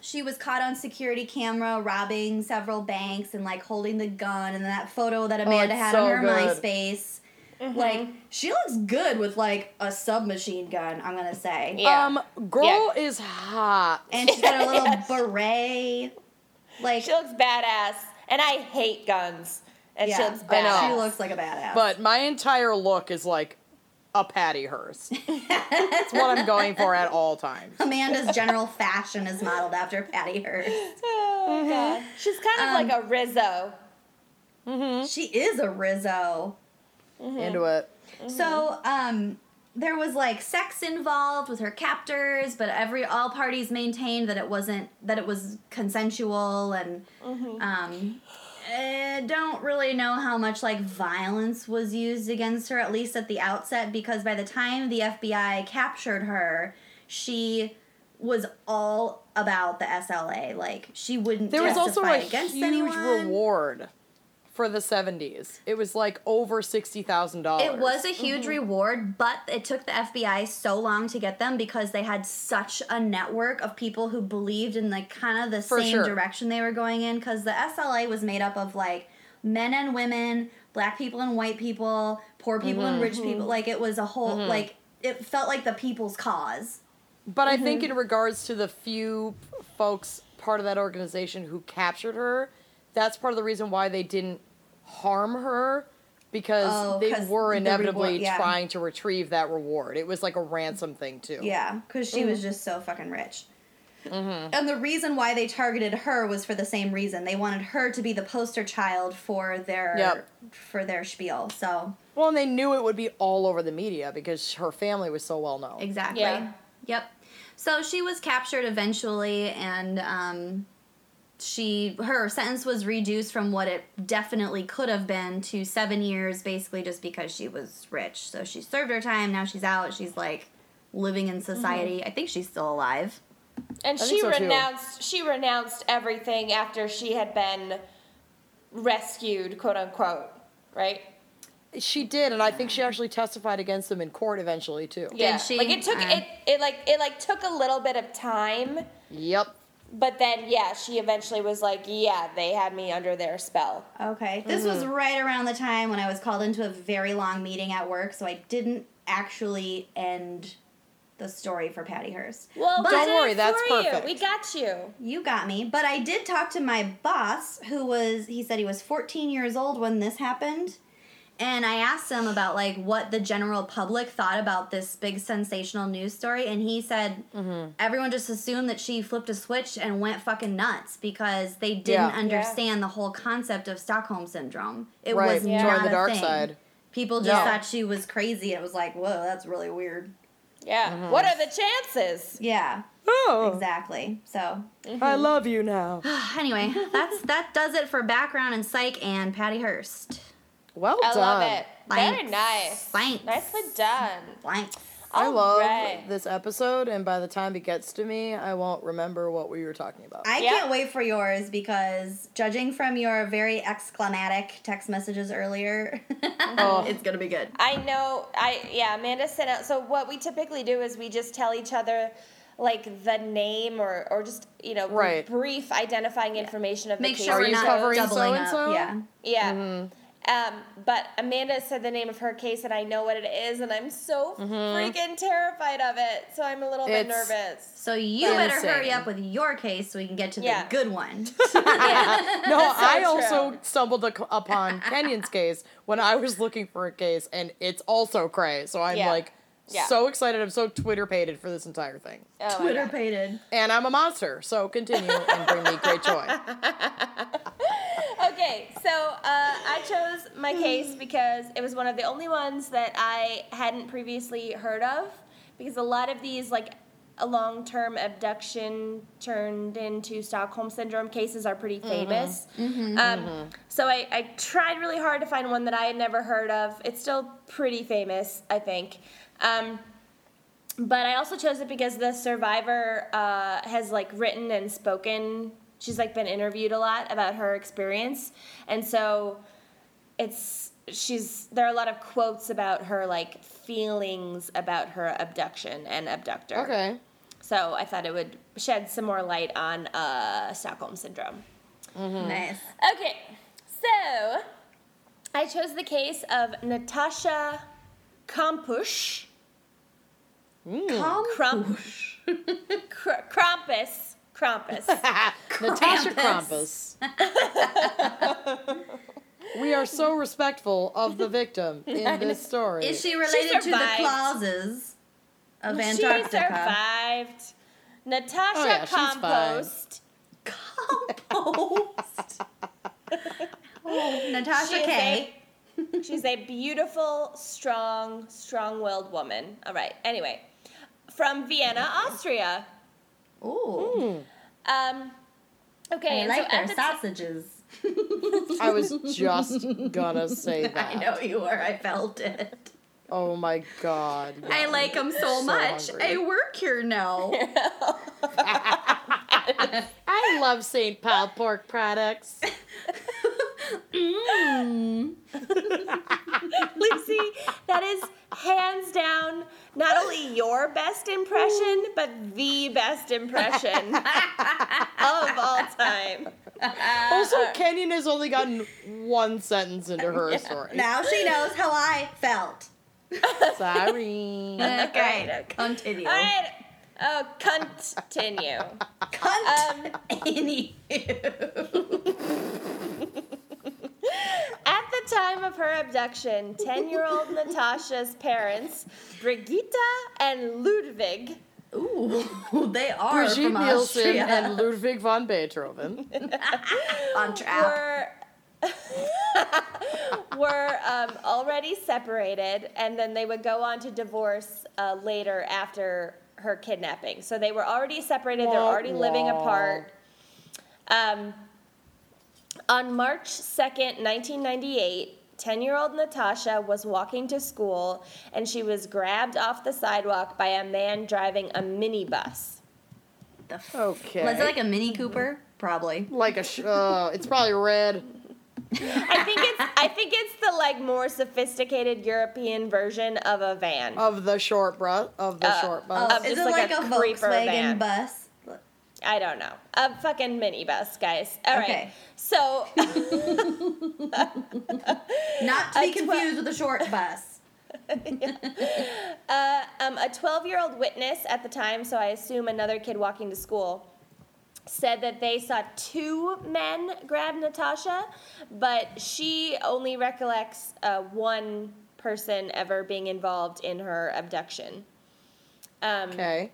she was caught on security camera robbing several banks and like holding the gun. And that photo that Amanda it's had so on her good. MySpace. Like, she looks good with like a submachine gun, I'm gonna say. Yeah. Um, girl is hot. And she's got a little Yes. beret. Like, She looks badass, and I hate guns. And she looks badass. she looks like a badass. But my entire look is like a Patty Hearst. That's what I'm going for at all times. Amanda's general fashion is modeled after Patty Hearst. Oh, God. She's kind of Um, like a Rizzo. She is a Rizzo. Into it. So, um, there was like sex involved with her captors, but every all parties maintained that it wasn't that it was consensual and um I don't really know how much like violence was used against her at least at the outset because by the time the FBI captured her, she was all about the SLA. Like she wouldn't There was also a huge anyone. reward for the 70s. It was like over $60,000. It was a huge mm-hmm. reward, but it took the FBI so long to get them because they had such a network of people who believed in like kind of the For same sure. direction they were going in. Because the SLA was made up of like men and women, black people and white people, poor people and rich people. Mm-hmm. Like it was a whole mm-hmm. like it felt like the people's cause. But I Mm-hmm. think in regards to the few folks part of that organization who captured her, that's part of the reason why they didn't harm her because Oh, they 'cause were the inevitably reward- yeah. trying to retrieve that reward. It was like a ransom thing too. Yeah, because she was just so fucking rich. And the reason why they targeted her was for the same reason. They wanted her to be the poster child for their Yep. for their spiel. So Well, and they knew it would be all over the media because her family was so well known. exactly. Yeah. Yep. So she was captured eventually, and um, she her sentence was reduced from what it definitely could have been to seven years, basically just because she was rich. So she served her time. Now she's out. She's like living in society. I think she's still alive. And I she think so, too. renounced she renounced everything after she had been rescued, quote unquote. Right? She did, and I think she actually testified against them in court eventually too. Yeah. she? Like it took Uh. it it like it like took a little bit of time, Yep. But then yeah, she eventually was like, Yeah, they had me under their spell. Okay. This was mm-hmm. right around the time when I was called into a very long meeting at work, so I didn't actually end the story for Patty Hearst. Well, But- Don't worry, that's for perfect. You. We got you. You got me. But I did talk to my boss, who was, he said he was 14 years old when this happened. And I asked him about like what the general public thought about this big sensational news story, and he said Mm-hmm. everyone just assumed that she flipped a switch and went fucking nuts because they didn't Yeah. understand the whole concept of Stockholm syndrome. It Right. was Join not the a dark thing. side. People just No. thought she was crazy. It was like, whoa, that's really weird. Yeah. Mm-hmm. What are the chances? Yeah, Oh, exactly. So I love you now. anyway, that's that does it for background and psych and Patty Hearst. Well I done. love it. Very Thanks. nice. Thanks. Nicely done. Blank. Oh, I All love right. this episode, and by the time it gets to me, I won't remember what we were talking about. I Yeah. can't wait for yours because judging from your very exclamatic text messages earlier, Oh. it's gonna be good. I know. I yeah. Amanda sent out. So what we typically do is we just tell each other like the name or or just you know Right. brief identifying information of Make the case. sure Are we're you not covering doubling so-and-so? up. Yeah. Yeah. Mm-hmm. Um, but Amanda said the name of her case, and I know what it is, and I'm so freaking terrified of it. So I'm a little bit nervous. So you better Insane. hurry up with your case so we can get to Yeah. the good one. No, That's so I true. also stumbled upon Kenyon's case when I was looking for a case, and it's also cray. So I'm Yeah. like Yeah. so excited. I'm so Twitter pated for this entire thing, Oh Twitter pated. and I'm a monster. So continue and bring me great joy. Okay, so uh, I chose my case because it was one of the only ones that I hadn't previously heard of. Because a lot of these, like a long term abduction turned into Stockholm Syndrome cases, are pretty famous. Um, so I, I tried really hard to find one that I had never heard of. It's still pretty famous, I think. Um, but I also chose it because the survivor uh, has like written and spoken. She's like been interviewed a lot about her experience, and so it's she's there are a lot of quotes about her like feelings about her abduction and abductor. Okay. So I thought it would shed some more light on uh, Stockholm syndrome. Nice. Okay, so I chose the case of Natasha Kampusch. Krampusch. Kr- Krampus. Krampus. Natasha Krampus. Krampus. we are so respectful of the victim in this story. Is she related to the survived. clauses of Antarctica? she Antarctica? survived. Natasha Oh, yeah. Compost. Compost. oh, Natasha She is K. She's a beautiful, strong, strong-willed woman. All right. Anyway, from Vienna, Austria. Ooh. Um, okay. I like so their the ti- sausages. I was just gonna say that. I know you were. I felt it. Oh my god. I like them so, So much. hungry. I work here now. I love St. Paul pork products. Mm. Lucy, that is hands down not only your best impression, but the best impression of all time. Also, Kenyon has only gotten one sentence into her story. Now she knows how I felt. Sorry. Okay, okay. continue. All right. Oh, continue. Cunt. Um, Anywho. At the time of her abduction, 10 year old Natasha's parents, Brigitta and Ludwig, Ooh, they are Brigitte from Nielsen Austria. and Ludwig von Beethoven. on track. were were um, already separated, and then they would go on to divorce uh, later after her kidnapping. So they were already separated; they're Wah, already living apart. Um, on March second, nineteen ninety-eight. 10 year old Natasha was walking to school and she was grabbed off the sidewalk by a man driving a minibus. The f- Okay. Was it like a Mini Cooper? Probably. Like a sh- uh, it's probably red. I think it's I think it's the like more sophisticated European version of a van. Of the short bus. Of the Uh, short bus. Oh, Of is just it like like, a a, creeper Volkswagen van. bus? I don't know. A fucking minibus, guys. All right. Okay. So Not to be A twe- confused with a short bus. uh, um, a 12 year old witness at the time, so I assume another kid walking to school, said that they saw two men grab Natasha, but she only recollects uh, one person ever being involved in her abduction. Um, okay.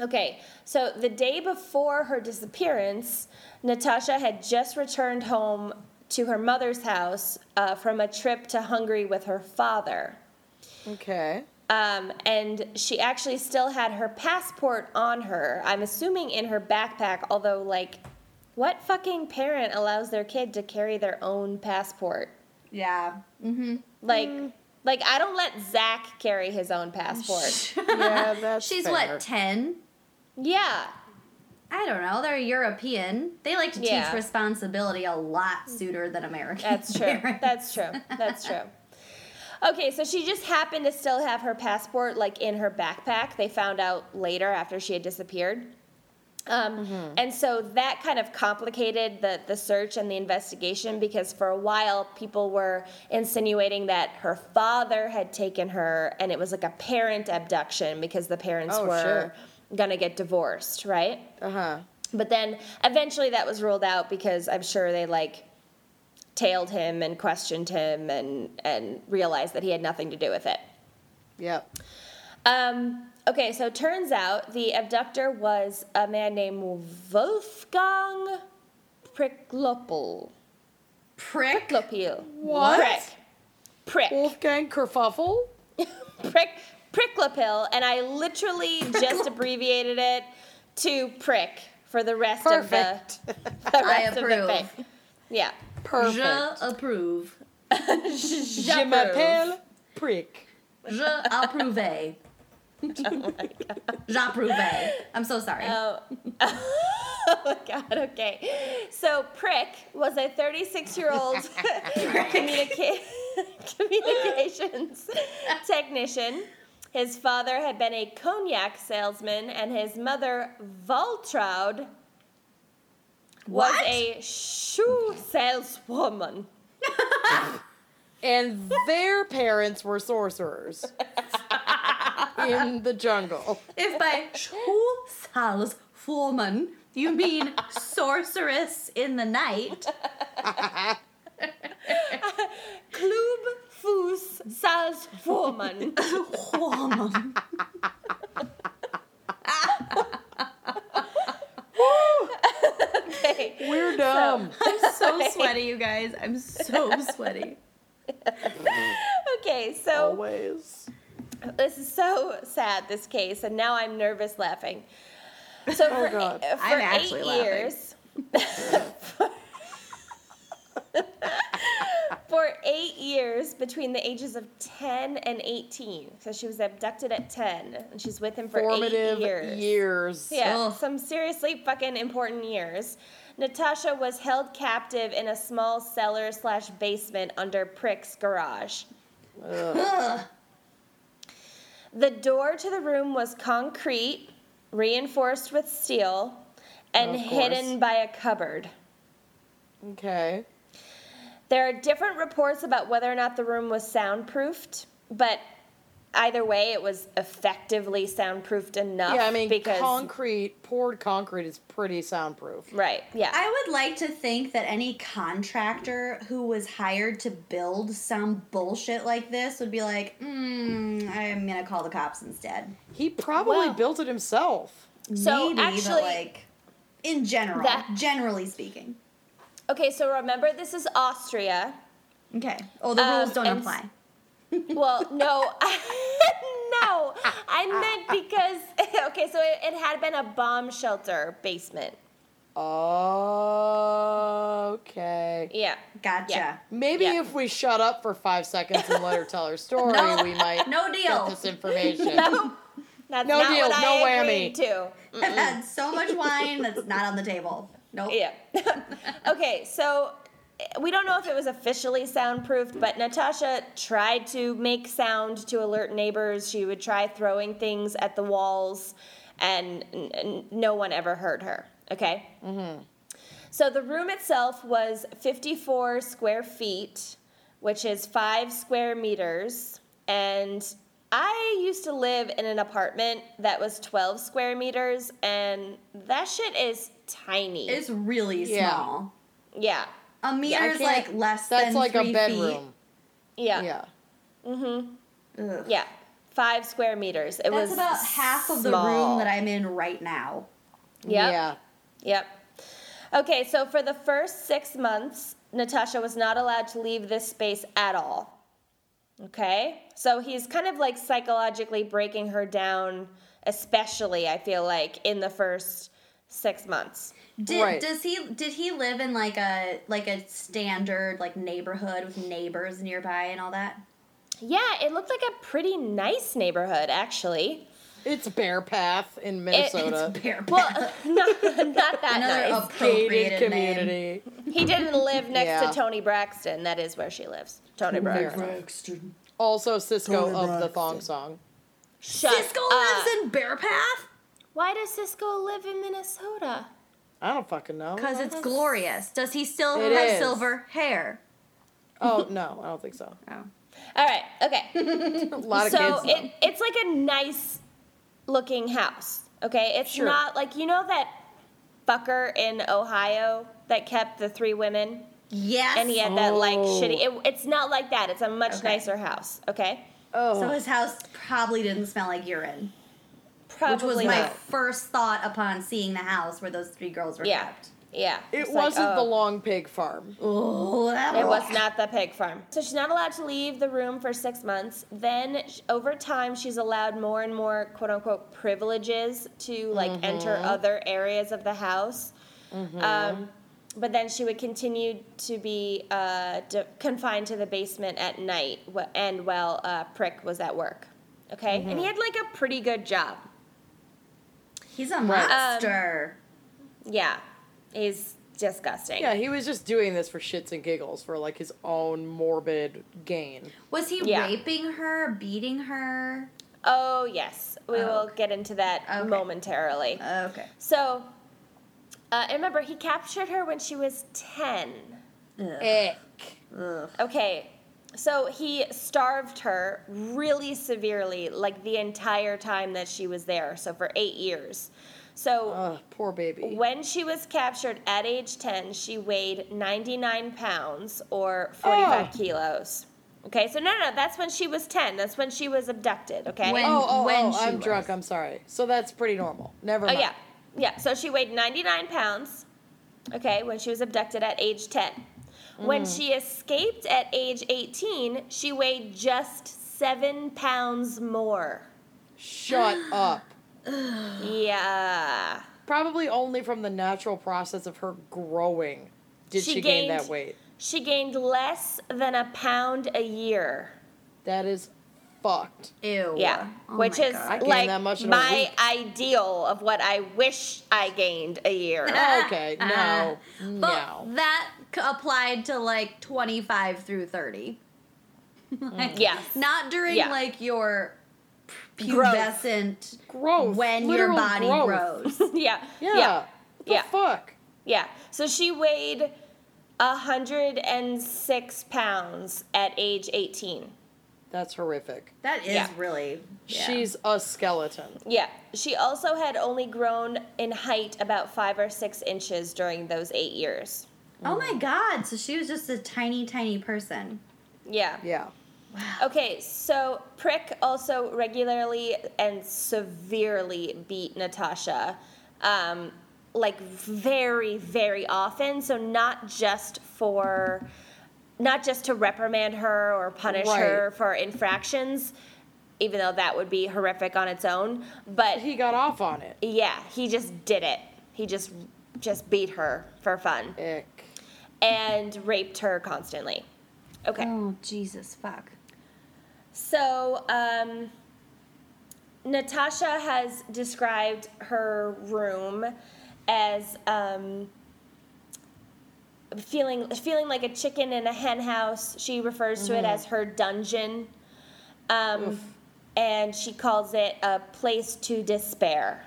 Okay, so the day before her disappearance, Natasha had just returned home to her mother's house uh, from a trip to Hungary with her father. Okay. Um, and she actually still had her passport on her. I'm assuming in her backpack, although, like, what fucking parent allows their kid to carry their own passport? Yeah. Mm-hmm. Like, like I don't let Zach carry his own passport. Yeah, that's She's fair. what, 10? Yeah, I don't know. They're European. They like to Yeah. teach responsibility a lot sooner than American. That's true. parents. That's true. That's true. Okay, so she just happened to still have her passport like in her backpack. They found out later after she had disappeared. Um, And so that kind of complicated the, the search and the investigation because for a while people were insinuating that her father had taken her and it was like a parent abduction because the parents Oh, were gonna get divorced, right? Uh huh. But then eventually that was ruled out because I'm sure they like tailed him and questioned him and and realized that he had nothing to do with it. Yep. Um, okay, so turns out the abductor was a man named Wolfgang Priklopil. Prick. Priklopil. What? Prick. Prick. Wolfgang Kerfuffle? Prick. Priklopil, and I literally just abbreviated it to prick for the rest Perfect. of the, the I rest of the approve. thing. Yeah. Perfect. Je approve. Je m'appelle Prick. Je approuve. J'approve. I'm so sorry. Oh. oh my god, okay. So Prick was a 36 year old communica- communications technician. His father had been a cognac salesman, and his mother, Waltraud, was What? a shoe saleswoman. And their parents were sorcerers in the jungle. if by Schulzhaus Foreman you mean sorceress in the night, Klub Fuß Saleswoman. Foreman. Okay. We're dumb. I'm so sweaty, you guys. I'm so sweaty. Okay, so Always. this is so sad, this case, and now I'm nervous laughing. So oh, for, Oh, God. eight, for I'm actually eight laughing. years, for eight years between the ages of 10 and 18, so she was abducted at 10, and she's with him for Formative eight years. years. Yeah, Ugh. some seriously fucking important years. Natasha was held captive in a small cellar slash basement under Prick's garage. The door to the room was concrete, reinforced with steel, and Of course. hidden by a cupboard. Okay. There are different reports about whether or not the room was soundproofed, but either way, it was effectively soundproofed enough. Yeah, I mean, because concrete, poured concrete is pretty soundproof. right, yeah, I would like to think that any contractor who was hired to build some bullshit like this would be like, mm, I'm gonna call the cops instead. He probably Well- built it himself. So, Maybe, actually- but like, in general, That- generally speaking. Okay, so remember, this is Austria. Okay. Oh, the Um, rules don't apply. Well, no, no, I meant because okay, so it, it had been a bomb shelter basement. Okay. Yeah, Gotcha. Yeah. Maybe Yeah. if we shut up for five seconds and let her tell her story, No, we might no deal. get this information. no, that's No not deal, what no I whammy. agreed to. I've had so much wine that's not on the table. Nope. Yeah. okay, so we don't know if it was officially soundproofed, but Natasha tried to make sound to alert neighbors. She would try throwing things at the walls, and n- n- no one ever heard her. Okay? Mm-hmm. So the room itself was 54 square feet, which is five square meters. And I used to live in an apartment that was 12 square meters, and that shit is tiny. It's really Yeah. small. yeah. A meter I is can't- like less That's than like three a bedroom. Yeah. Yeah. feet. Ugh. Yeah. Five square meters. It That's was about half of the room that I'm in right now. Yep. Yeah. Yep. Okay, so for the first six months, Natasha was not allowed to leave this space at all. Okay? So he's kind of like psychologically breaking her down, especially, I feel like, in the first six months. Did Right. does he did he live in like a like a standard like neighborhood with neighbors nearby and all that? Yeah, it looked like a pretty nice neighborhood, actually. It's Bear Path in It- Minnesota. Bear Well, not, not that Another nice. appropriated Gated name. community. He didn't live next Yeah. to Toni Braxton. That is where she lives. Toni Braxton. Also, Sisqo Tony of the thong song. Shut Sisqo up. lives in Bear Path Why does Sisqo live in Minnesota? I don't fucking know. because it's glorious. Does he still It have is. silver hair? Oh no, I don't think so. Oh. All right, okay. A lot of so kids. though. it, it's like a nice looking house. Okay, it's Sure. not like you know that fucker in Ohio that kept the three women, Yes. and he had that like Oh. shitty. It, it's not like that. It's a much Okay. nicer house. Okay, oh, so his house probably didn't smell like urine, probably which was my not. first thought upon seeing the house where those three girls were Yeah, kept. yeah. it It's like, wasn't the oh. long pig farm. Oh, that It was not the pig farm. So she's not allowed to leave the room for six months. Then, over time, she's allowed more and more quote unquote privileges to like enter other areas of the house. Um, but then she would continue to be uh, d- confined to the basement at night wh- and while uh, Prick was at work. Okay? And he had like a pretty good job. He's a Um, monster. Yeah. He's disgusting. Yeah, he was just doing this for shits and giggles for like his own morbid gain. was he yeah. raping her, beating her? Oh, yes. We Oh, will get into that Okay. momentarily. Okay. So, uh, and remember, he captured her when she was 10. Ick. Okay, so he starved her really severely, like the entire time that she was there, so for eight years. So, Ugh, poor baby. when she was captured at age 10, she weighed 99 pounds or ah. 45 Oh. kilos. Okay, so no, no, no, that's when she was 10. That's when she was abducted, okay? When- oh, oh, when oh, she I'm was. drunk. I'm sorry. So that's pretty normal. Never Oh yeah, yeah. So she weighed 99 pounds. Okay, when she was abducted at age 10. When mm. she escaped at age 18, she weighed just seven pounds more. Shut up. Yeah. Probably only from the natural process of her growing did She she, gain gained- that weight. She gained less than a pound a year. That is fucked. Ew. Yeah. Oh Which is God. Like that much my ideal of what I wish I gained a year. Okay, no, But no. that c- applied to like 25 through 30. yes. Not during Yeah. like your Growth. pubescent Growth. when your body growth. grows. Yeah. Yeah. Yeah. The Yeah. fuck? Yeah. So she weighed 106 pounds at age 18. That's horrific. That is Yeah. really. yeah. She's a skeleton. Yeah. She also had only grown in height about five or six inches during those eight years. Oh my god! So she was just a tiny, tiny person. Yeah. Yeah. Wow. Okay, so Prick also regularly and severely beat Natasha, um, like very, very often. So not just for, not just to reprimand her or punish her for infractions, even though that would be horrific on its own. But He got off on it. yeah, he just did it. He just just beat her for fun Ick. And raped her constantly. Okay. Oh Jesus, fuck. So, um, Natasha has described her room as um, feeling feeling like a chicken in a hen house. She refers to it as her dungeon, um, and she calls it a place to despair.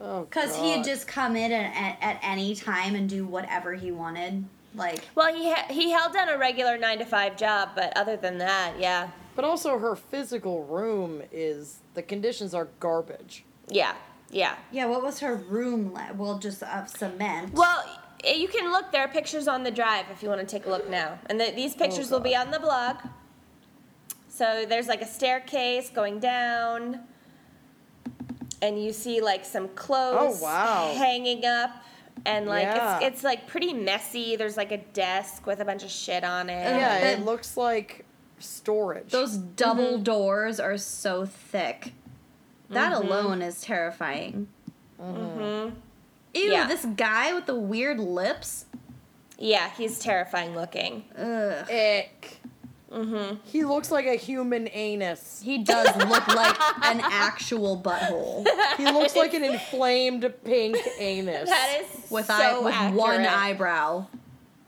Oh, Because he had just come in at, at, at any time and do whatever he wanted. Like, Well, he ha- he held down a regular nine to five job, but other than that, yeah, But also, her physical room is the conditions are garbage. yeah, yeah. yeah, what was her room like? Well, just of cement. Well, you can look. There are pictures on the drive if you want to take a look now, and the, these oh, pictures will be on the blog. So there's like a staircase going down, and you see like some clothes Oh, wow. hanging up, and like Yeah. it's it's like pretty messy. There's like a desk with a bunch of shit on it. Yeah, it looks like storage. Those double doors are so thick. That Mm-hmm. alone is terrifying. Mhm. Ew, Yeah. this guy with the weird lips. Yeah, he's terrifying looking. Ugh. Ick. Mm-hmm. He looks like a human anus. He does look like an actual butthole He looks like an inflamed pink anus. That is with so eye, with one eyebrow.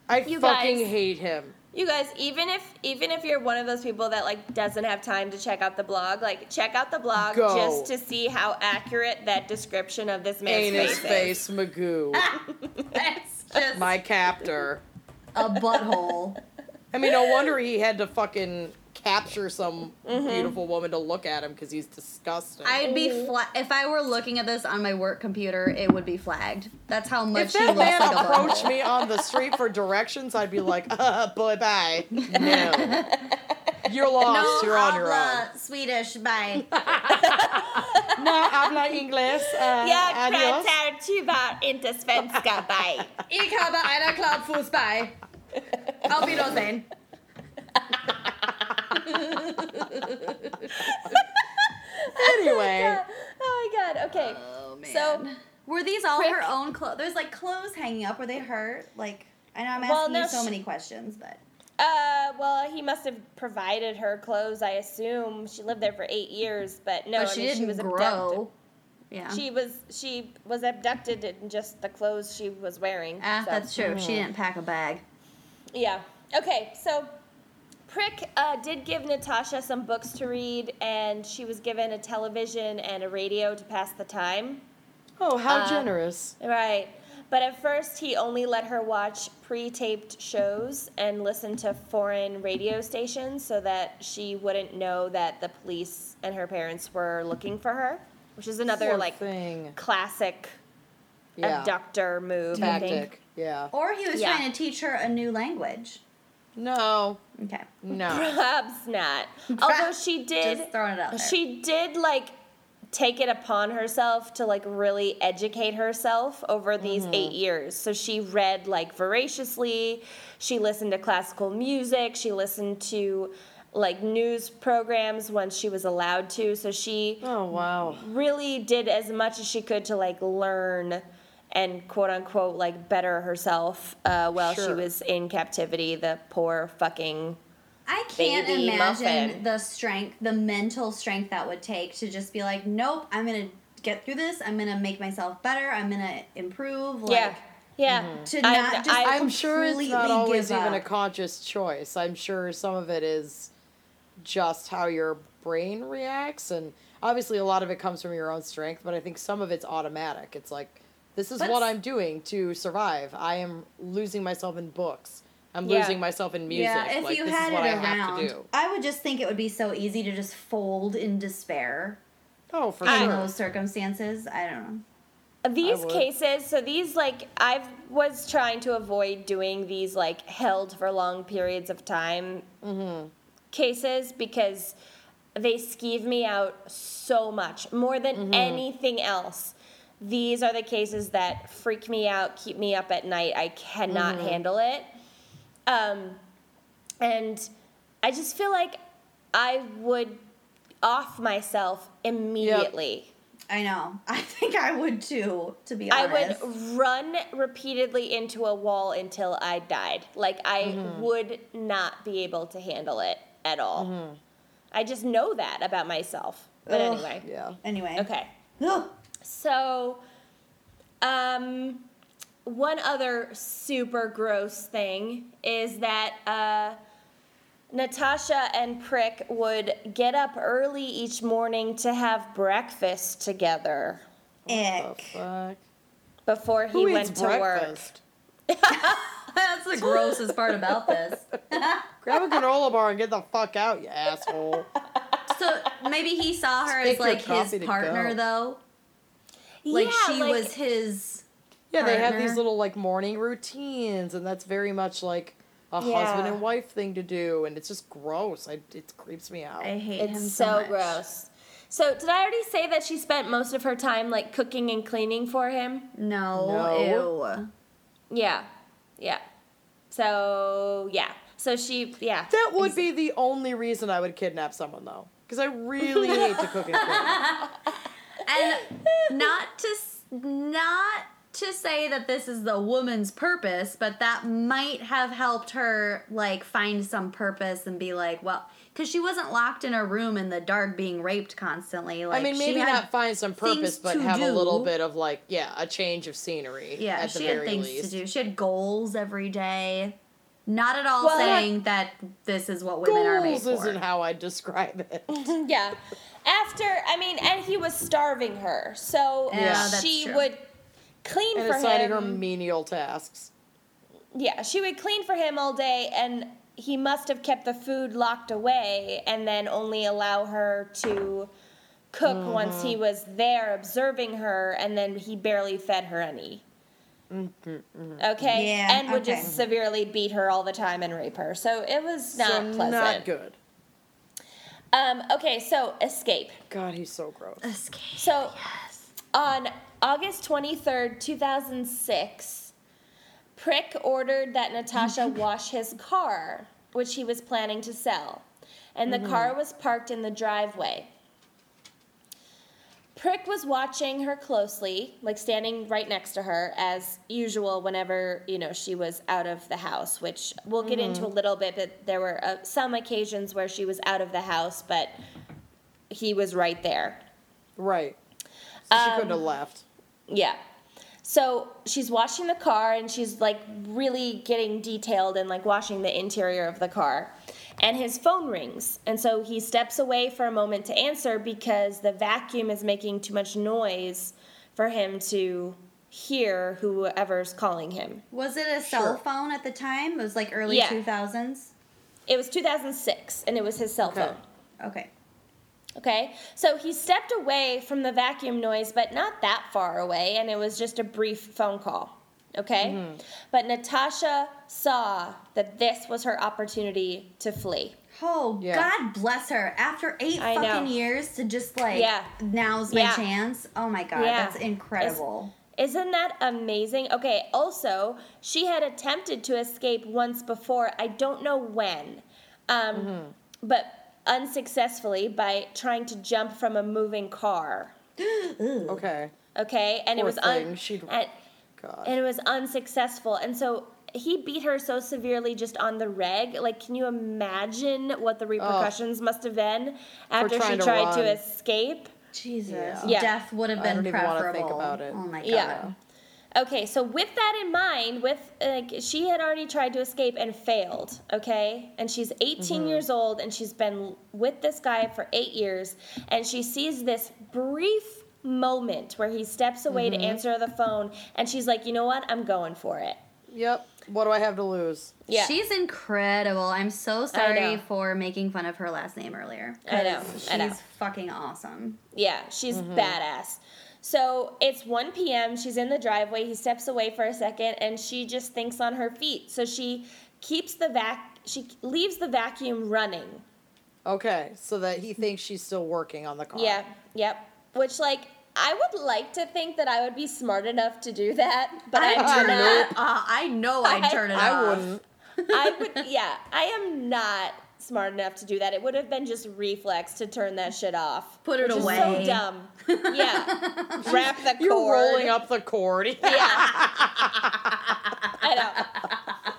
I You fucking guys- hate him. You guys, even if even if you're one of those people that like doesn't have time to check out the blog, like check out the blog Go. just to see how accurate that description of this man's Anus face, face Magoo. It's just My captor. a butthole. I mean, no wonder he had to fucking capture some Mm-hmm. beautiful woman to look at him because he's disgusting. I'd be fla- if I were looking at this on my work computer, it would be flagged. That's how much if he that looks man like a approached me on the street for directions, I'd be like, uh, boy, bye. No. You're lost. No You're on your own. Swedish, bye. No habla inglés. Uh, Jag adios. pratar tyvärr inte svenska, bye. Ich habe einen Klumpfuß bei. Auf Wiedersehen. Anyway, Oh my god, okay. Oh man. So- were these all Prick- her own clothes? There's like clothes hanging up. Were they her? Like I know I'm asking Well, no, you so sh- many questions, but Uh, well, he must have provided her clothes, I assume. She lived there for eight years, but no, but I she mean, didn't she was abducted. Yeah. She was she was abducted in just the clothes she was wearing. ah, so. that's true. She didn't pack a bag. Yeah. Okay, so Prick uh, did give Natasha some books to read, and she was given a television and a radio to pass the time. oh, how Uh, generous. Right. But at first, he only let her watch pre taped shows and listen to foreign radio stations so that she wouldn't know that the police and her parents were looking for her, which is another, Poor like, thing. classic Yeah. abductor move, I think. Tactic. Yeah. Or he was Yeah. trying to teach her a new language. No. Okay. No. Perhaps not. Although she did. Just throwing it out there. She did like take it upon herself to like really educate herself over these mm-hmm. eight years. So she read like voraciously. She listened to classical music. She listened to like news programs when she was allowed to. So she Oh wow. really did as much as she could to like learn and quote unquote like better herself uh, while she was in captivity. The poor fucking I can't baby imagine muffin. the strength, the mental strength that would take to just be like, nope, I'm gonna get through this. I'm gonna make myself better. I'm gonna improve. Like, yeah, yeah. To I'm- not just I- I'm sure it's not always even a conscious choice. I'm sure some of it is just how your brain reacts, and obviously a lot of it comes from your own strength. But I think some of it's automatic. It's like this is But what I'm doing to survive. I am losing myself in books. I'm Yeah. losing myself in music. Yeah, if like, you this had is what it I have around, to do. I would just think it would be so easy to just fold in despair Oh, for in sure. In those circumstances. I don't know. Uh, these cases so these like i was trying to avoid doing these like held for long periods of time mm-hmm. cases because they skeeve me out so much more than mm-hmm. anything else these are the cases that freak me out keep me up at night i cannot handle it um, and i just feel like i would off myself immediately I know. I think I would too, to be honest. I would run repeatedly into a wall until I died. Like I Mm-hmm. would not be able to handle it at all. I just know that about myself. But Ugh. anyway. Yeah. Anyway. Okay. Ugh. So um one other super gross thing is that uh Natasha and Prick would get up early each morning to have breakfast together Ick. before he Who went eats to work. That's the grossest part about this. Grab a granola bar and get the fuck out, you asshole. So maybe he saw her Take as like his partner, go. though. Like Yeah, she like- was his. Yeah, they have these little like morning routines, and that's very much like a husband and wife thing to do, and it's just gross. I, it creeps me out. I hate him so, so much. gross. So did I already say that she spent most of her time like cooking and cleaning for him? No, No. ew. Yeah. Yeah. So yeah. So she yeah. that would be the only reason I would kidnap someone, though, because I really hate to cook and clean. and not to not to say that this is the woman's purpose, but that might have helped her like find some purpose and be like, well, because she wasn't locked in a room in the dark being raped constantly. Like I mean, she maybe not find some purpose, things but to have a little bit of like, yeah, a change of scenery. Yeah, at the she had things least. to do. She had goals every day. Not at all Well, saying that this is what women are made Goals for. isn't how I describe it. Yeah. After I mean, and he was starving her, so Yeah, she would clean and for assigning him. her menial tasks. Yeah, she would clean for him all day, and he must have kept the food locked away and then only allow her to cook mm-hmm. once he was there observing her, and then he barely fed her any. Mm-hmm. Okay? Yeah, and would okay. just severely beat her all the time and rape her. So it was not so pleasant. not good. Um, okay, so escape. God, he's so gross. Escape. So on August 23rd, 2006, Prick ordered that Natasha wash his car, which he was planning to sell. And the car was parked in the driveway. Prick was watching her closely, like standing right next to her, as usual whenever, you know, she was out of the house, which we'll get into a little bit, but there were uh, some occasions where she was out of the house, but he was right there. Right. So she Um, couldn't have left. Yeah. So she's washing the car and she's like really getting detailed and like washing the interior of the car. And his phone rings. And so he steps away for a moment to answer because the vacuum is making too much noise for him to hear whoever's calling him. Was it a cell Sure. phone at the time? It was like early Yeah. 2000s? It was 2006 and it was his cell Okay. phone. Okay. Okay, so he stepped away from the vacuum noise, but not that far away, and it was just a brief phone call. Okay? But Natasha saw that this was her opportunity to flee. Oh, Yeah. God bless her. After eight I know. fucking years to just like, Yeah. now's my Yeah. chance. Oh my God, Yeah. that's incredible. Isn't that amazing? Okay, also, she had attempted to escape once before. I don't know when, um, but unsuccessfully by trying to jump from a moving car. Okay. Okay, and it Poor was thing, un- she'd- and, God. and it was unsuccessful. And so he beat her so severely just on the reg. Like, can you imagine what the repercussions must have been after she trying to tried to run. escape? Jesus. Yeah. Death would have I been don't even wanna preferable. think about it. Oh my God. Yeah. Okay, so with that in mind, with like she had already tried to escape and failed, okay? And she's 18 mm-hmm. years old and she's been with this guy for 8 years and she sees this brief moment where he steps away to answer the phone and she's like, "You know what? I'm going for it." Yep. What do I have to lose? Yeah. She's incredible. I'm so sorry for making fun of her last name earlier. I know, 'cause I know. She's fucking awesome. Yeah, she's Mm-hmm. badass. So it's 1 p.m. She's in the driveway. He steps away for a second and she just thinks on her feet. So she keeps the vac she leaves the vacuum running. Okay, so that he thinks she's still working on the car. Yeah, yep. Which like I would like to think that I would be smart enough to do that, but I'm turn not. it uh, I know I'd I- turn it off. I off. wouldn't. I would yeah, I am not smart enough to do that. It would have been just reflex to turn that shit off. Put it which is away. so dumb. Yeah. Wrap the cord. You're rolling up the cord. Yeah. I know.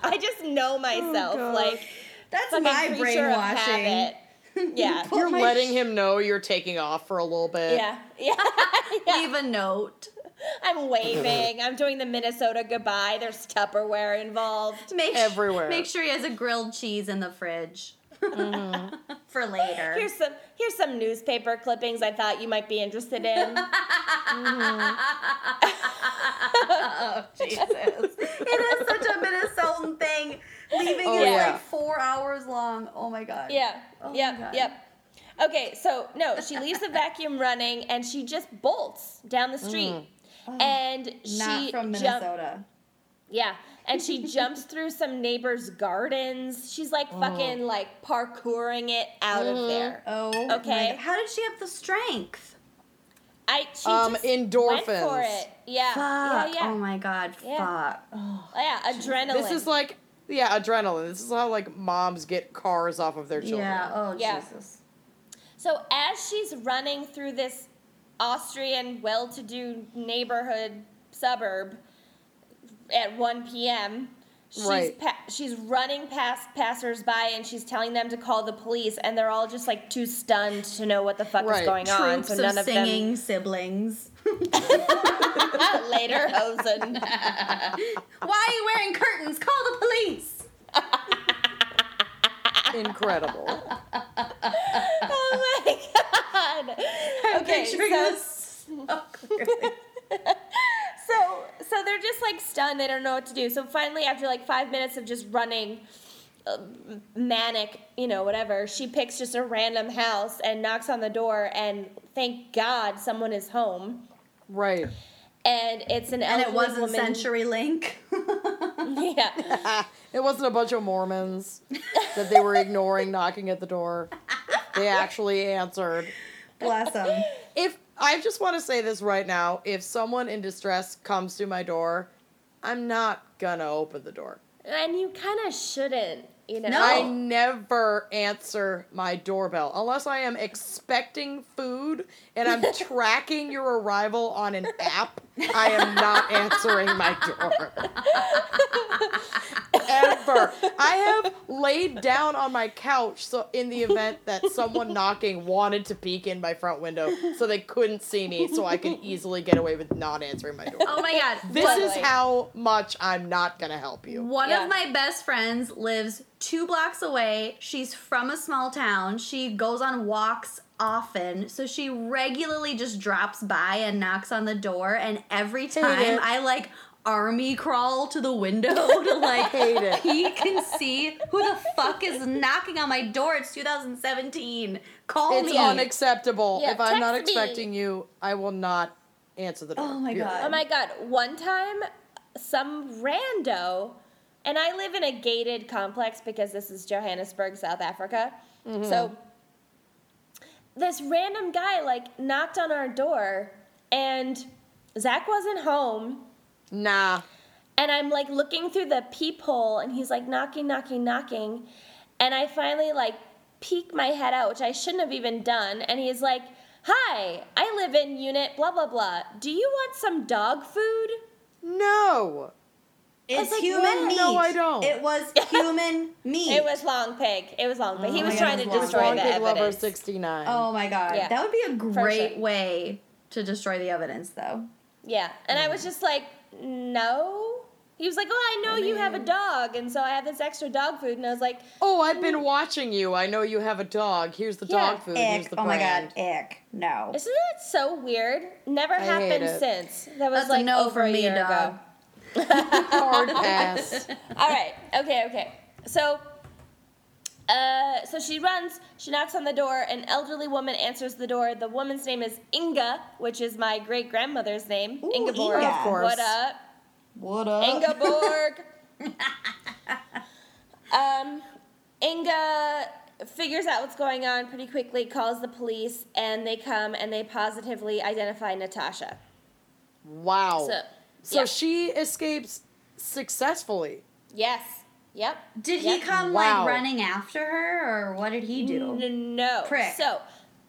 I just know myself. God. like That's my creature of brainwashing. Habit. Yeah. You're letting sh- him know you're taking off for a little bit. Yeah. Yeah. yeah. Leave a note. I'm waving. I'm doing the Minnesota goodbye. There's Tupperware involved. Make Everywhere. Make sure he has a grilled cheese in the fridge mm-hmm. for later. Here's some here's some newspaper clippings I thought you might be interested in. Mm-hmm. oh Jesus! It is such a Minnesotan thing. Leaving Oh, is yeah. like four hours long. Oh my god. Yeah. Oh yep. God. Yep. Okay, so no, she leaves the vacuum running and she just bolts down the street. And Mm. Not she from jump- Minnesota. Yeah. And she jumps through some neighbors' gardens. She's like fucking like parkouring it out of there. Oh. my Okay. God. How did she have the strength? I she Um, just went endorphins. for it. Yeah. Fuck. Yeah, yeah. Oh my god. Yeah. Fuck. Oh. yeah, adrenaline. This is like, yeah, adrenaline. This is how like moms get cars off of their children. Yeah. Oh Yeah. Jesus. So as she's running through this Austrian well-to-do neighborhood suburb at 1 p.m., she's Right. pa- she's running past passersby and she's telling them to call the police, and they're all just like too stunned to know what the fuck Right. is going on. So none of of singing siblings. lederhosen. Why are you wearing curtains? Call the police. Incredible. oh my god. Okay, Picturing so this so so so they're just like stunned they don't know what to do so finally after like five minutes of just running uh, manic you know whatever she picks just a random house and knocks on the door and thank god someone is home right. and it's an and it wasn't woman. Century Link. yeah It wasn't a bunch of Mormons that they were ignoring knocking at the door. They actually answered. Bless them. If I just want to say this right now, if someone in distress comes to my door, I'm not gonna open the door. and you kind of shouldn't you know No. I never answer my doorbell unless I am expecting food and I'm tracking your arrival on an app. I am not answering my door. Ever. I have laid down on my couch so in the event that someone knocking wanted to peek in my front window so they couldn't see me so I could easily get away with not answering my door. Oh my god. This But is how much I'm not gonna help you. One Yeah. of my best friends lives two blocks away. She's from a small town. She goes on walks often. So she regularly just drops by and knocks on the door. And every time. I like army crawl to the window to like Hate it. peek and see who the fuck is knocking on my door. It's 2017. Call It's me. unacceptable. Yeah, if I'm not text me. expecting you, I will not answer the door. Oh my Period. God. Oh my god! One time, some rando, and I live in a gated complex because this is Johannesburg, South Africa. Mm-hmm. So this random guy like knocked on our door, and Zach wasn't home. Nah. And I'm like looking through the peephole, and he's like knocking, knocking, knocking. And I finally like peek my head out, which I shouldn't have even done. And he's like, Hi, I live in unit blah, blah, blah. Do you want some dog food? No. It's like, human what? meat. No, I don't. It was human meat. It was Long Pig. It was Long oh Pig. he Oh was trying God, to it was It destroy Long the Pig Lover 69. Oh my god. Yeah, that would be a great sure. way to destroy the evidence, though. Yeah. And I was just like, No. He was like, Oh, I know you have a dog. And so I have this extra dog food. And I was like, Oh, I've been mm. watching you. I know you have a dog. Here's the Yeah. dog food. Here's Ick. the Oh my brand. god. Ick. No. Isn't that so weird? Never hate happened it. since. That was That's a like no over for a me, year dog. Hard pass. All right. Okay. Okay. So, uh, so she runs. She knocks on the door. An elderly woman answers the door. The woman's name is Inga, which is my great grandmother's name. Ooh, Ingeborg. Inga. Of course. What up, What up? Ingeborg? um, Inga figures out what's going on pretty quickly. Calls the police, and they come and they positively identify Natasha. Wow. So, So yeah. she escapes successfully. yes. Yep. Did he come Wow. like running after her, or what did he do? N- No. Prick. So,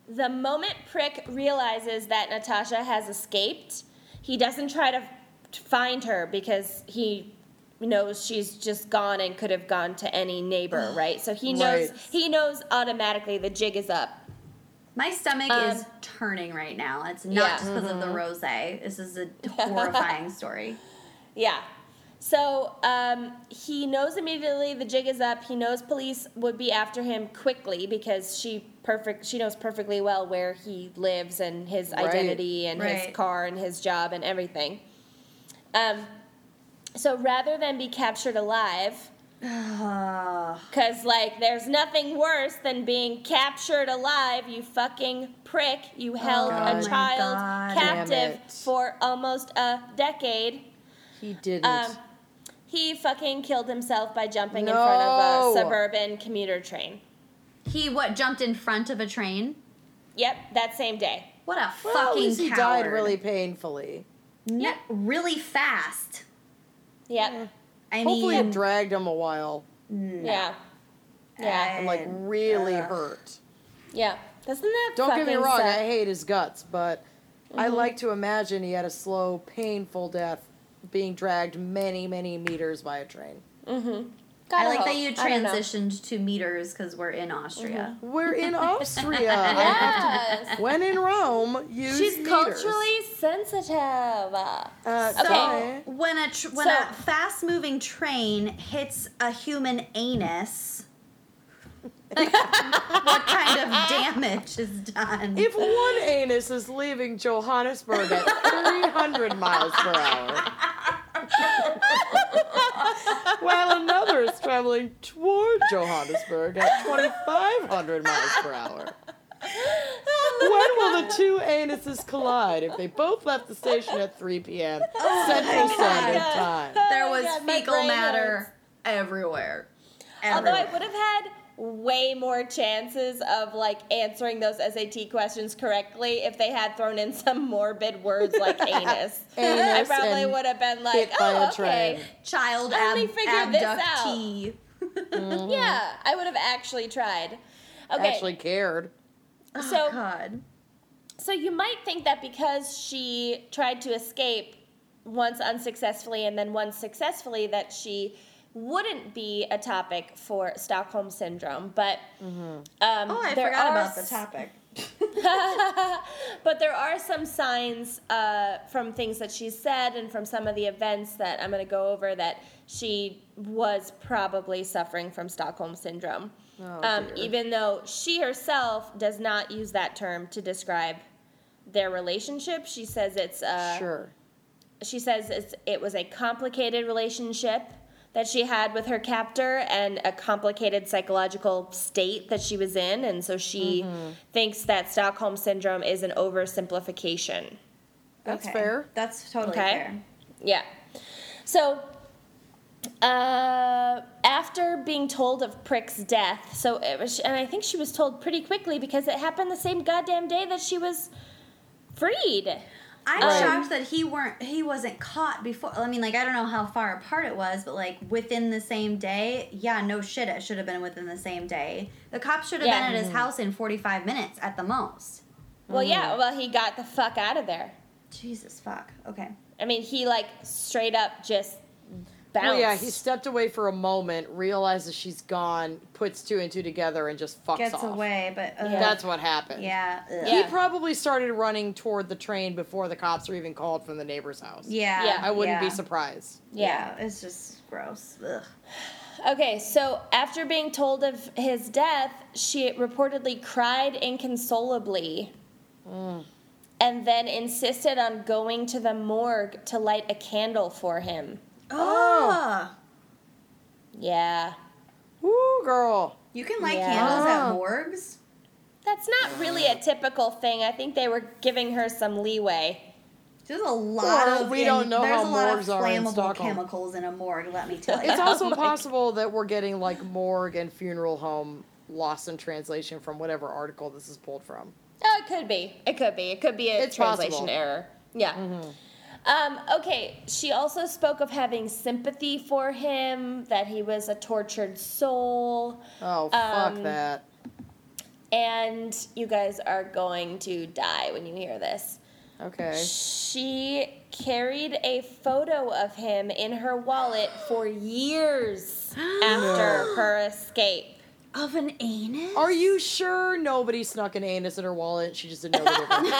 the moment Prick realizes that Natasha has escaped, he doesn't try to find her because he knows she's just gone and could have gone to any neighbor, right? So he knows Right. he knows automatically the jig is up. My stomach Um, is turning right now. It's not Yeah. just because of the rose. This is a horrifying story. Yeah. So um, he knows immediately the jig is up. He knows police would be after him quickly because she perfect she knows perfectly well where he lives and his Right. identity and Right. his car and his job and everything. Um, so rather than be captured alive, because like there's nothing worse than being captured alive, you fucking prick. You held Oh a child God. captive for almost a decade. He didn't. Um, he fucking killed himself by jumping in front of a suburban commuter train. he what jumped in front of a train? Yep, that same day. What a well, at fucking least he coward! died really painfully. Ne- really fast. Yep. I Hopefully mean, it dragged him a while Yeah. Yeah. and like really hurt. Yeah. Doesn't that Don't get me wrong, suck? I hate his guts, but I Mm-hmm. like to imagine he had a slow, painful death being dragged many, many meters by a train. I Gotta like that you I don't know. transitioned to meters because we're in Austria. We're in Austria. Yes. to- when in Rome, use She's meters. culturally sensitive. Uh, Okay. sorry. When a tr- when So- a fast moving train hits a human anus, what kind of damage is done? If one anus is leaving Johannesburg at 300 miles per hour, while another is traveling toward Johannesburg at 2,500 miles per hour. When will the two anuses collide if they both left the station at 3 p.m. Oh Central Standard Time? there Oh was God, my fecal brain matter hurts. everywhere. Although I Everywhere. would have had way more chances of like answering those SAT questions correctly if they had thrown in some morbid words like anus. I probably would have been like, oh, a okay. train. Child Let me ab- figure this out. abductee. Mm-hmm. Yeah, I would have actually tried. Okay, Actually cared. so oh, God. so you might think that because she tried to escape once unsuccessfully and then once successfully that she wouldn't be a topic for Stockholm syndrome, but um, Oh, I there forgot about the topic. but there are some signs uh, from things that she said and from some of the events that I'm going to go over that she was probably suffering from Stockholm syndrome. um, even though she herself does not use that term to describe their relationship, she says it's uh, Sure. she says it's, it was a complicated relationship that she had with her captor and a complicated psychological state that she was in and so she thinks that stockholm syndrome is an oversimplification That's Okay. fair. That's totally Okay. fair. yeah So, uh, after being told of Prick's death, so it was, and I think she was told pretty quickly because it happened the same goddamn day that she was freed. I'm Right. shocked that he weren't he wasn't caught before. I mean, like I don't know how far apart it was, but like within the same day, yeah, no shit, it should have been within the same day. The cops should have Yeah. been at his mm-hmm. house in 45 minutes at the most. Well, yeah, mm-hmm. well, he got the fuck out of there. Jesus fuck. Okay. I mean, he like straight up just bounced. Well, yeah, he stepped away for a moment, realizes she's gone, puts two and two together, and just fucks Gets off. away, but uh, Yeah. That's what happened. yeah. ugh. He probably started running toward the train before the cops were even called from the neighbor's house. Yeah. Yeah. I wouldn't yeah. be surprised. yeah. Yeah, it's just gross. Ugh. Okay, so after being told of his death, she reportedly cried inconsolably mm. and then insisted on going to the morgue to light a candle for him. Oh. Yeah. Woo, girl. You can light Yeah. candles Oh. at morgues? That's not really a typical thing. I think they were giving her some leeway. There's a lot Well, of we don't know there's how a lot of morgues are in flammable Stockholm. chemicals in a morgue, let me tell you. It's also my possible that we're getting like morgue and funeral home lost in translation from whatever article this is pulled from. Oh, it could be. It could be. It could be a It's translation possible. Mm-hmm. error. Yeah. Um, okay, she also spoke of having sympathy for him, that he was a tortured soul, Oh, fuck Um, that. and you guys are going to die when you hear this. Okay. She carried a photo of him in her wallet for years after her escape. Of an anus? Are you sure nobody snuck an anus in her wallet? She just didn't know the difference.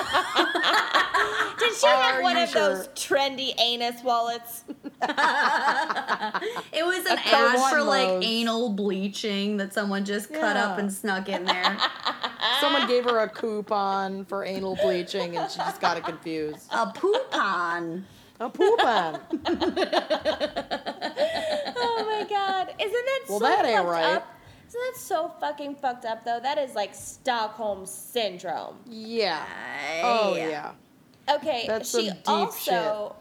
Did she Are have one you of those trendy anus wallets? It was an A ad one for like anal bleaching that someone just cut up and snuck in there. Someone gave her a coupon for anal bleaching and she just got it confused. a poupon. A coupon. Oh my god. Isn't that Well, so that ain't right. up? Isn't that so fucking fucked up though? That is like Stockholm syndrome. Yeah. Oh Yeah. Okay, That's she some deep also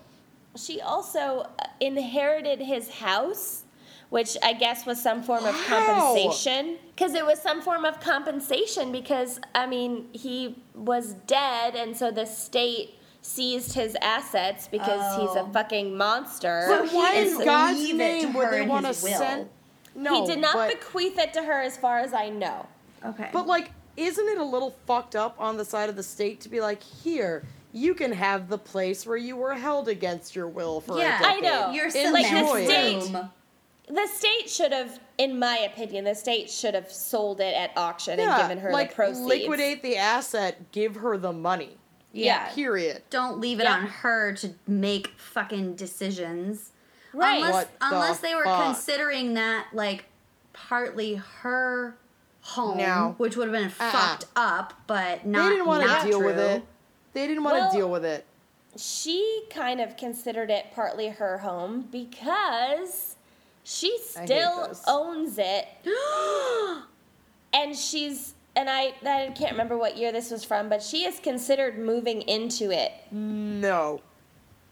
she also uh, inherited his house, which I guess was some form of Wow. compensation. Because it was some form of compensation because I mean he was dead, and so the state seized his assets because he's a Oh. fucking monster. So But why in God's leave it to name would her they in want to his will. send? No, he did not but, bequeath it to her, as far as I know. Okay. but like, isn't it a little fucked up on the side of the state to be like, here, you can have the place where you were held against your will for yeah, a I decade. know. Your Enjoy cement it. State. The state should have, in my opinion, the state should have sold it at auction and given her like the proceeds. Yeah. Liquidate the asset, give her the money. Yeah. Period. Don't leave it Yeah. on her to make fucking decisions. Right. Unless, What the unless they were fuck? considering that like partly her home, No. which would have been Uh-uh. fucked up, but not. they didn't want to deal with it. They didn't want to Well- deal with it. she kind of considered it partly her home because she still owns it and she's and I, I can't remember what year this was from but she has considered moving into it No.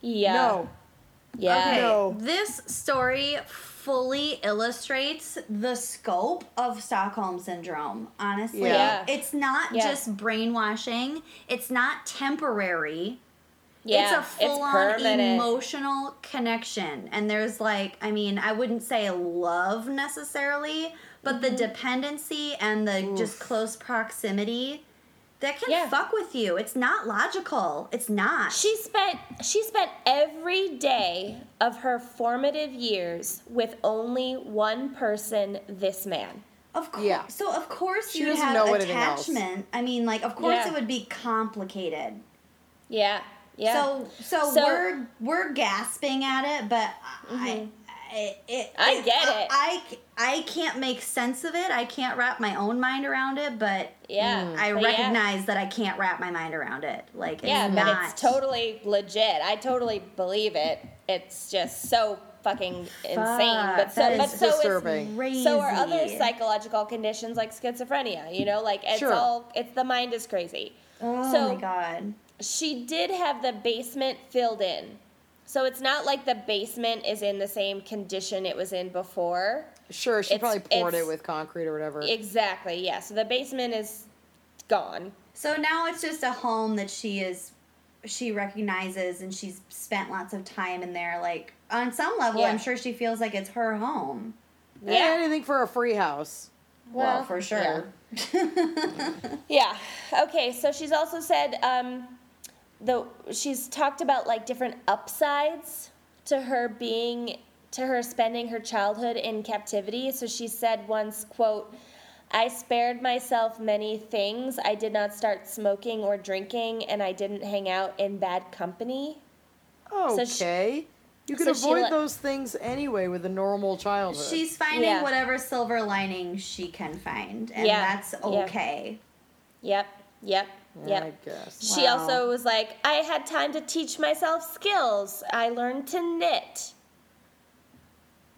yeah No. Yeah Okay, No. this story fully illustrates the scope of Stockholm syndrome. Honestly, Yeah. it's not Yeah. just brainwashing. It's not temporary. yeah it's a full on permanent emotional connection. And there's like, I mean, I wouldn't say love necessarily, but Mm-hmm. the dependency and the just close proximity that can Yeah. fuck with you. It's not logical. It's not. she spent she spent every day of her formative years with only one person this man Of course. Yeah. So of course you have know attachment. I mean, like, of course Yeah. it would be complicated. yeah yeah So, so, So- we're we're gasping at it, but I, I, it, Mm-hmm. I get it. I, I can't make sense of it. I can't wrap my own mind around it, but yeah I But yeah. recognize that I can't wrap my mind around it. Like, it's Yeah, not. but it's totally legit. I totally believe it. It's just so fucking insane. But so, that but so disturbing. crazy. so are other psychological conditions like schizophrenia. You know, like it's Sure. all it's the mind is crazy. Oh so my god. she did have the basement filled in. So it's not like the basement is in the same condition it was in before. Sure, she It's- probably poured it with concrete or whatever. Exactly, yeah. So the basement is gone. So now it's just a home that she is she recognizes and she's spent lots of time in there like on some level Yeah. I'm sure she feels like it's her home. Yeah. Anything for a free house. Well, Well, for sure. Yeah. Okay. So she's also said um, the she's talked about like different upsides to her being to her spending her childhood in captivity. So she said once, "quote I spared myself many things. I did not start smoking or drinking, and I didn't hang out in bad company." So she- Okay. you could so avoid let- those things anyway with a normal childhood. She's finding Yeah. whatever silver lining she can find and Yeah, that's yeah. okay. Yep. Yep. Yep. I guess. She Wow. also was like, I had time to teach myself skills. I learned to knit.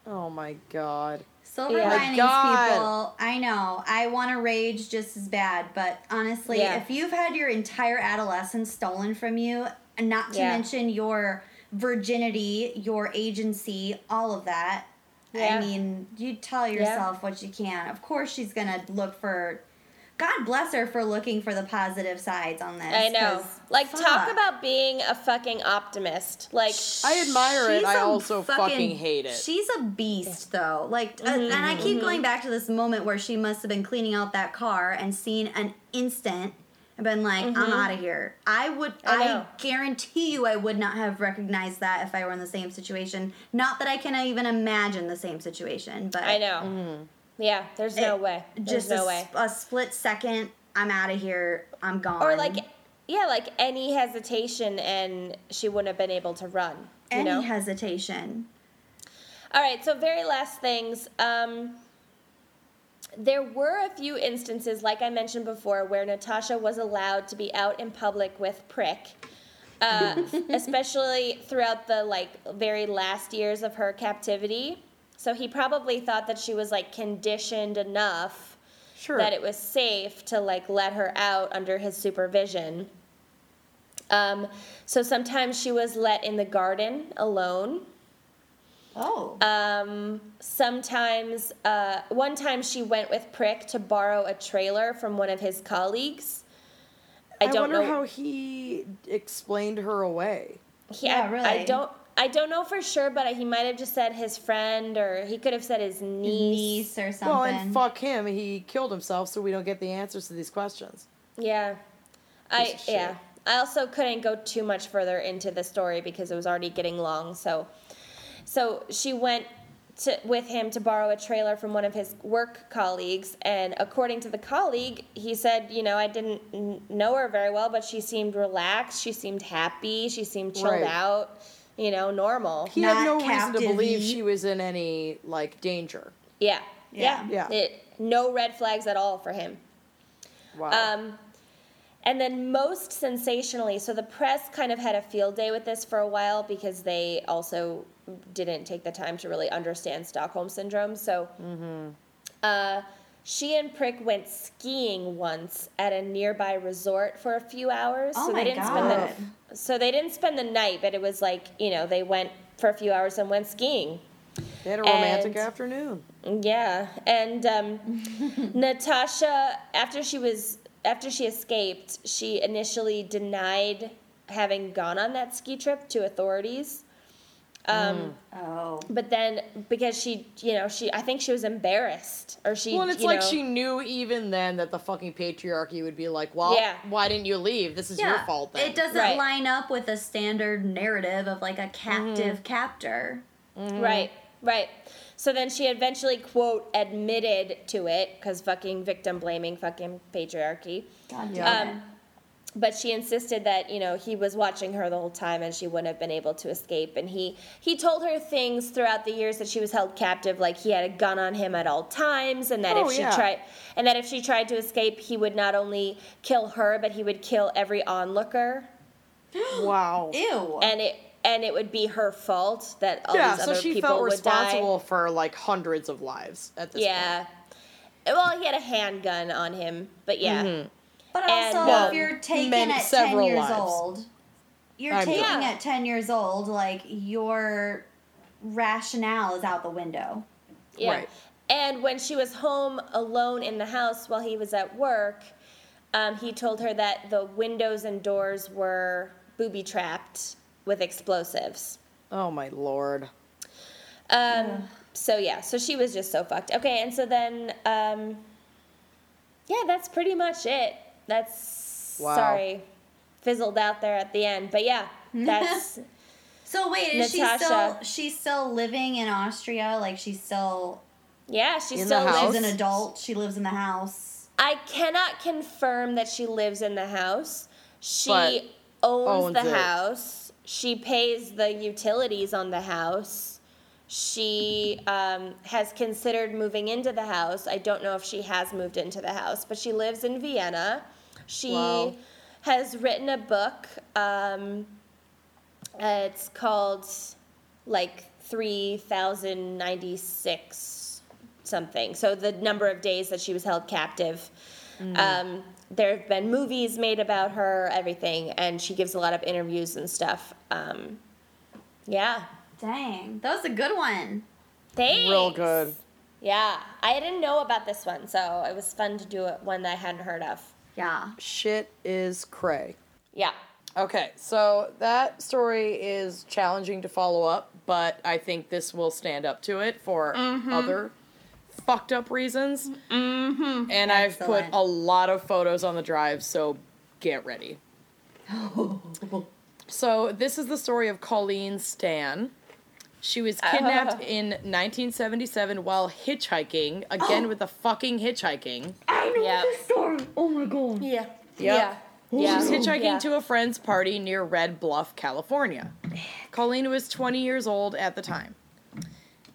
Oh my god. Silver Yeah. My linings, God. people. I know. I want to rage just as bad, but honestly, Yeah. if you've had your entire adolescence stolen from you, and not to Yeah. mention your virginity, your agency, all of that, I Yeah. mean, you tell yourself what you can. Of course, she's gonna look for. God bless her for looking for the positive sides on this. I know. Like, fuck. talk about being a fucking optimist. Like, I admire it. She's I a also fucking hate it. She's a beast, though. Like, uh, Mm-hmm, and I keep going back to this moment where she must have been cleaning out that car and seen an instant and been like, "I'm out of here." I would, Mm-hmm. I I, guarantee you, I would not have recognized that if I were in the same situation. Not that I can even imagine the same situation, but I know. Mm-hmm. Yeah, there's no it- way. There's Just no a, way. a split second. I'm out of here. I'm gone. Or, like, yeah, like any hesitation and she wouldn't have been able to run. You any know? hesitation. All right, so very last things. Um, there were a few instances, like I mentioned before, where Natasha was allowed to be out in public with Prick, uh, especially throughout the like very last years of her captivity. So he probably thought that she was like conditioned enough Sure. that it was safe to like let her out under his supervision. Um, so sometimes she was let in the garden alone. Oh. Um, sometimes, uh, one time she went with Prick to borrow a trailer from one of his colleagues. I, I, don't wonder know. how he explained her away. he, Yeah, I, I don't. I don't know for sure, but he might have just said his friend, or he could have said his niece. niece or something. Well, and fuck him. He killed himself, so we don't get the answers to these questions. Yeah, I yeah. I also couldn't go too much further into the story because it was already getting long. So, so she went to with him to borrow a trailer from one of his work colleagues, and according to the colleague, he said, you know, I didn't know her very well, but she seemed relaxed. She seemed happy. She seemed chilled Right. out. You know, normal. He had Not no reason to believe captive-y. she was in any like danger. yeah, yeah, Yeah. Yeah. It, no red flags at all for him. Wow. Um, and then most sensationally, so the press kind of had a field day with this for a while because they also didn't take the time to really understand Stockholm syndrome. So, uh, she and Prick went skiing once at a nearby resort for a few hours. Oh so my they didn't God. spend the so they didn't spend the night, but it was like you know they went for a few hours and went skiing. they had a romantic and- afternoon. Yeah, and um, Natasha, after she was after she escaped, she initially denied having gone on that ski trip to authorities. Um, oh. But then, because she, you know, she, I think she was embarrassed, or she, Well, and it's you like know, she knew even then that the fucking patriarchy would be like, well, Yeah. why didn't you leave? This is your fault then. It doesn't Right. line up with a standard narrative of like a captive captor. Right, right. So then she eventually, quote, admitted to it, because fucking victim blaming, fucking patriarchy. God Yeah. damn it. Um, but she insisted that you know he was watching her the whole time and she wouldn't have been able to escape and he he told her things throughout the years that she was held captive like he had a gun on him at all times and that Oh, if she yeah. tried and that if she tried to escape he would not only kill her but he would kill every onlooker wow. Ew. and it and it would be her fault that all Yeah, these so she people felt would die responsible for like hundreds of lives at this yeah well he had a handgun on him but yeah Mm-hmm. But and, also, um, if you're taken meant at 10 years lives. old, you're I'm taking done. at 10 years old, like your rationale is out the window. Yeah. Right. And when she was home alone in the house while he was at work, um, he told her that the windows and doors were booby trapped with explosives. Oh my lord. Um, So yeah, so she was just so fucked. Okay, and so then, um, yeah, that's pretty much it. That's Wow. sorry, fizzled out there at the end, but yeah, that's So wait, is she still she's still living in Austria? Like she's still yeah. She In still lives. she's an adult. She lives in the house. I cannot confirm that she lives in the house. She But owns, owns the it. house. She pays the utilities on the house. She um, has considered moving into the house. I don't know if she has moved into the house, but she lives in Vienna. She Wow. has written a book. Um, uh, it's called like 3096 something. So the number of days that she was held captive. Um, there have been movies made about her, everything, and she gives a lot of interviews and stuff. Um, yeah. Dang, that was a good one. Thanks. Real good. Yeah. I didn't know about this one, so it was fun to do it one that I hadn't heard of. Yeah. Shit is cray. Yeah. Okay, so that story is challenging to follow up, but I think this will stand up to it for other fucked up reasons. Mm-hmm. And I've put a lot of photos on the drive, so get ready. so this is the story of Colleen Stan. She was kidnapped in 1977 while hitchhiking, again with the fucking hitchhiking. I know Yep. this story. Oh my god. Yeah. Yep. Yeah. She Yeah. was hitchhiking Yeah. to a friend's party near Red Bluff, California. Colleen was 20 years old at the time.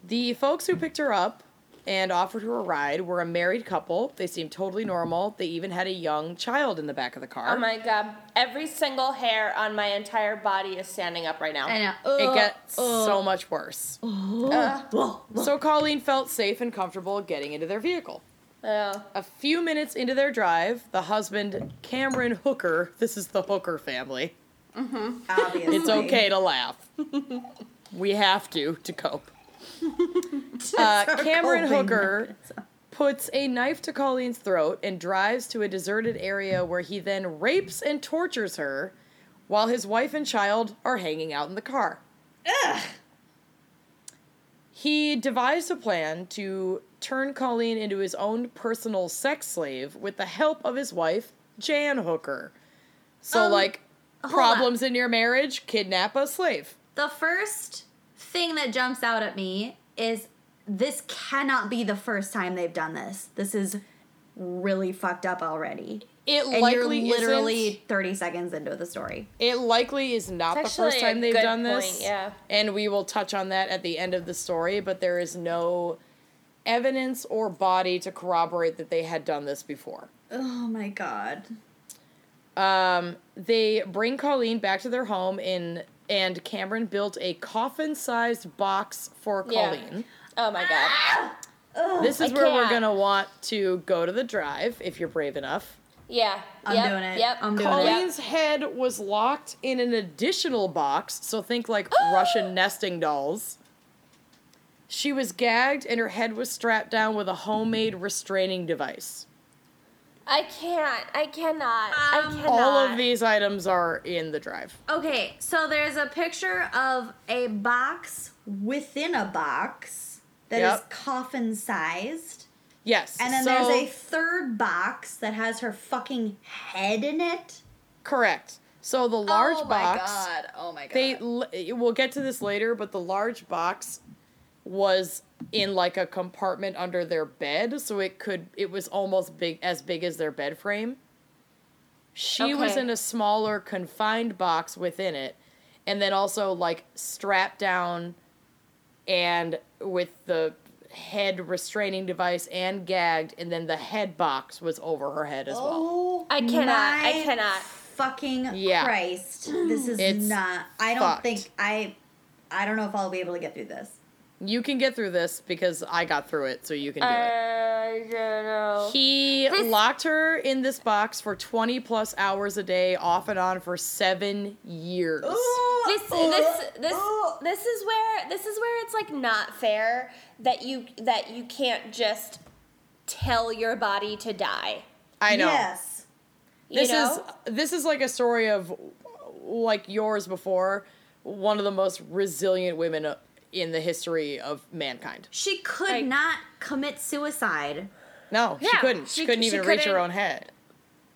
The folks who picked her up and offered her a ride were a married couple. They seemed totally normal. They even had a young child in the back of the car. Oh my god. Every single hair on my entire body is standing up right now. I know. it gets ugh. so much worse. Ugh. So Colleen felt safe and comfortable getting into their vehicle. Oh. A few minutes into their drive, the husband, Cameron Hooker, this is the Hooker family. Obviously. It's okay to laugh. we have to to cope. Uh, Cameron Hooker puts a knife to Colleen's throat and drives to a deserted area where he then rapes and tortures her while his wife and child are hanging out in the car. Ugh. He devised a plan to turn Colleen into his own personal sex slave with the help of his wife, Jan Hooker. So, Um, like, problems in your marriage, kidnap a slave. The first thing that jumps out at me is this cannot be the first time they've done this. This is really fucked up already. It And likely you're literally isn't. 30 seconds into the story. It likely is not It's the first time they've good done this. yeah. And we will touch on that at the end of the story, but there is no evidence or body to corroborate that they had done this before. Oh my god. Um, they bring Colleen back to their home in and Cameron built a coffin-sized box for Yeah. Colleen. Oh my god. This is I where we're gonna want to go to the drive if you're brave enough. Yeah. I'm yep, doing it. Yep. I'm doing it. Colleen's head was locked in an additional box, so think like Russian nesting dolls. She was gagged and her head was strapped down with a homemade restraining device. I can't. I cannot. I Um, cannot. All of these items are in the drive. Okay, so there's a picture of a box within a box that is Yep. coffin sized. Yes. And then so, there's a third box that has her fucking head in it. correct. So the large box. oh my box god. Oh my god. they we'll get to this later, but the large box was in like a compartment under their bed, so it could it was almost big as big as their bed frame. She was in a smaller confined box within it, and then also like strapped down and with the head restraining device and gagged, and then the head box was over her head as well. Oh, I cannot. I cannot. Fucking Yeah. Christ! This is It's not. I don't fucked. think I. I don't know if I'll be able to get through this. You can get through this because I got through it, so you can do it. I don't know. He This- locked her in this box for 20 plus hours a day, off and on for seven years. this this this this is where this is where it's like not fair that you that you can't just tell your body to die. I know. Yes. You This know? is this is like a story of like yours before, one of the most resilient women in the history of mankind. She could Like- not commit suicide. No, she couldn't. She, she- couldn't she even reach her couldn't- own head.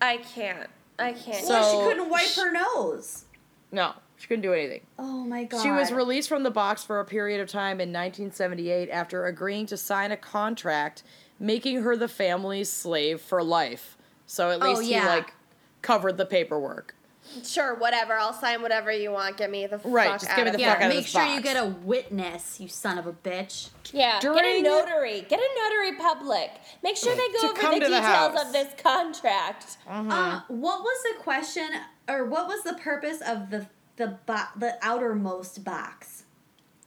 I can't. I can't. So- well, she couldn't wipe her nose. No, she couldn't do anything. Oh my god. She was released from the box for a period of time in 1978 after agreeing to sign a contract making her the family's slave for life. So at Oh, least he like covered the paperwork. Sure, whatever. I'll sign whatever you want. Get me the Right, fuck just out give me of the here. fuck Yeah, out of make this sure you get a witness, you son of a bitch. Yeah, get a During- notary. Get a notary public. Make sure they To go over the to the details house. of this contract. Uh, what was the question, or what was the purpose of the the bo- the outermost box?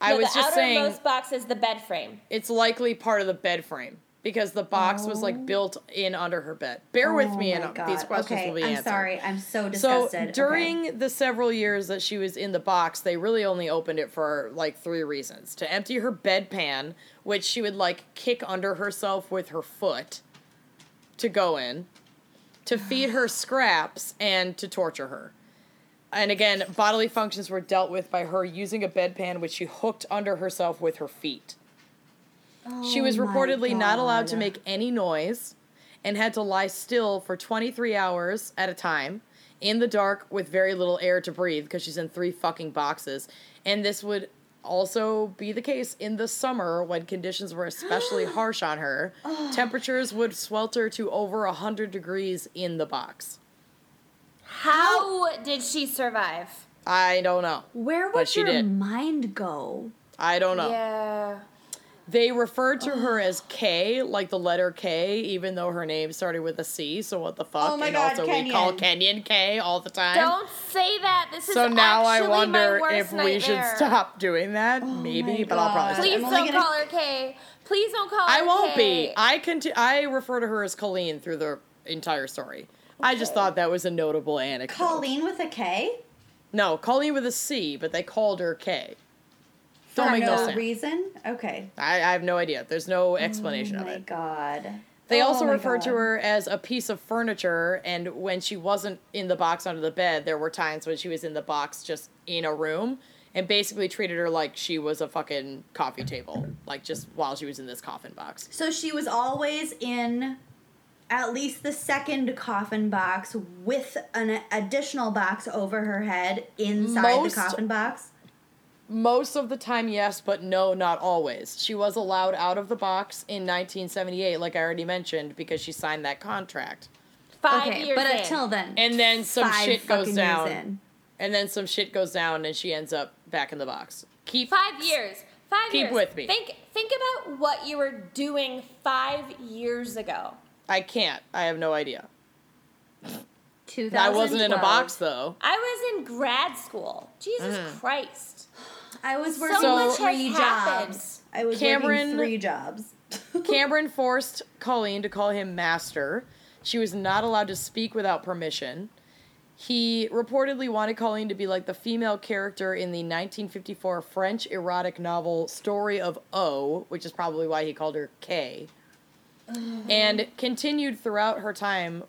I No, was the just saying outermost box is the bed frame. it's likely part of the bed frame because the box was like oh. built in under her bed. Bear with Oh me my and God. these questions okay, will be answered. I'm sorry. I'm so So disgusted. Okay. during the several years that she was in the box, they really only opened it for like three reasons: to empty her bedpan, which she would like kick under herself with her foot, to go in, to feed her scraps, and to torture her. And again, bodily functions were dealt with by her using a bedpan which she hooked under herself with her feet. She was Oh reportedly not allowed to make any noise and had to lie still for 23 hours at a time in the dark with very little air to breathe because she's in three fucking boxes. And this would also be the case in the summer when conditions were especially harsh on her. Temperatures would swelter to over 100 degrees in the box. How did she survive? I don't know. Where But would she your did. mind go? I don't know. Yeah. They referred to her as K, like the letter K, even though her name started with a C. So what the fuck? Oh my and God, also we call Kenyan. Kenyon K all the time. Don't say that. This is so now I wonder my worst if we should stop doing that. Oh Maybe, but I'll probably God. stop. Please don't gonna- call her K. Please don't call her I won't Kay. be. I conti- I refer to her as Colleen through the entire story. I just thought that was a notable anecdote. Colleen with a K? No, Colleen with a C, but they called her K. For Don't make no no sense. reason? Okay. I, I have no idea. There's no explanation oh of it. my god. They Oh also referred to her as a piece of furniture, and when she wasn't in the box under the bed, there were times when she was in the box just in a room, and basically treated her like she was a fucking coffee table, like just while she was in this coffin box. So she was always in at least the second coffin box with an additional box over her head inside Most- the coffin box. Most of the time, yes, but no, not always. She was allowed out of the box in 1978, like I already mentioned, because she signed that contract. Five okay, years but in. until then. And then some five shit goes down. And then some shit goes down, and she ends up back in the box. Keep Five years. Five Keep years. with me. Think think about what you were doing five years ago. I can't. I have no idea. 2012. I wasn't in a box though. I was in grad school. Jesus Mm-hmm. Christ. I was So working much three has happened. jobs. I was Cameron- working three jobs. Cameron forced Colleen to call him master. She was not allowed to speak without permission. He reportedly wanted Colleen to be like the female character in the 1954 French erotic novel Story of O, which is probably why he called her K. And continued throughout her time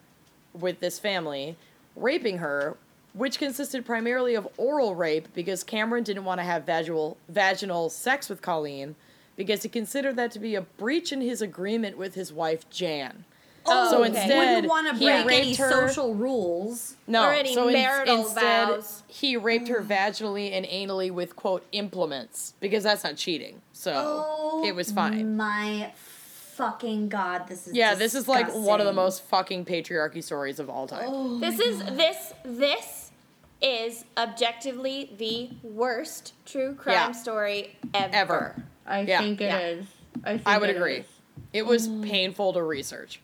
with this family, raping her, which consisted primarily of oral rape because Cameron didn't want to have vaginal vaginal sex with Colleen because he considered that to be a breach in his agreement with his wife Jan. Oh, so okay. instead, Wouldn't want to he break any her. social rules. no, or any so in- marital instead, vows. he raped her mm. vaginally and anally with quote implements because that's not cheating. So Oh it was fine. My fucking god, this is Yeah, this is like one of the most fucking patriarchy stories of all time. Oh This is God. this this is objectively the worst true crime Yeah. story ever. Ever. I Yeah. think it Yeah. is. I, think I would it agree. is. It was mm. painful to research.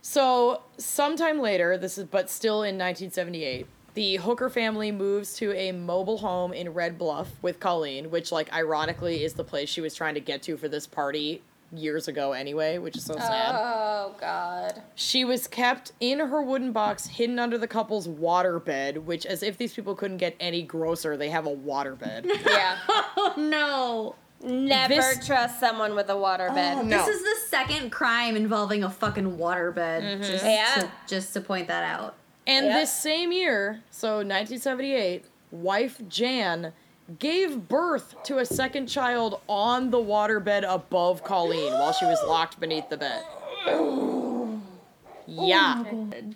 So, sometime later, this is but still in 1978, the Hooker family moves to a mobile home in Red Bluff with Colleen, which, like, ironically is the place she was trying to get to for this party years ago anyway, which is so sad. Oh God. She was kept in her wooden box, hidden under the couple's waterbed, which, as if these people couldn't get any grosser, they have a waterbed. Yeah. Oh no. Never This- trust someone with a waterbed. Oh, No. This is the second crime involving a fucking waterbed. Mm-hmm. Just, Yeah. to, just to point that out. And Yep. this same year, so 1978, wife Jan gave birth to a second child on the waterbed above Colleen while she was locked beneath the bed. Oh yeah.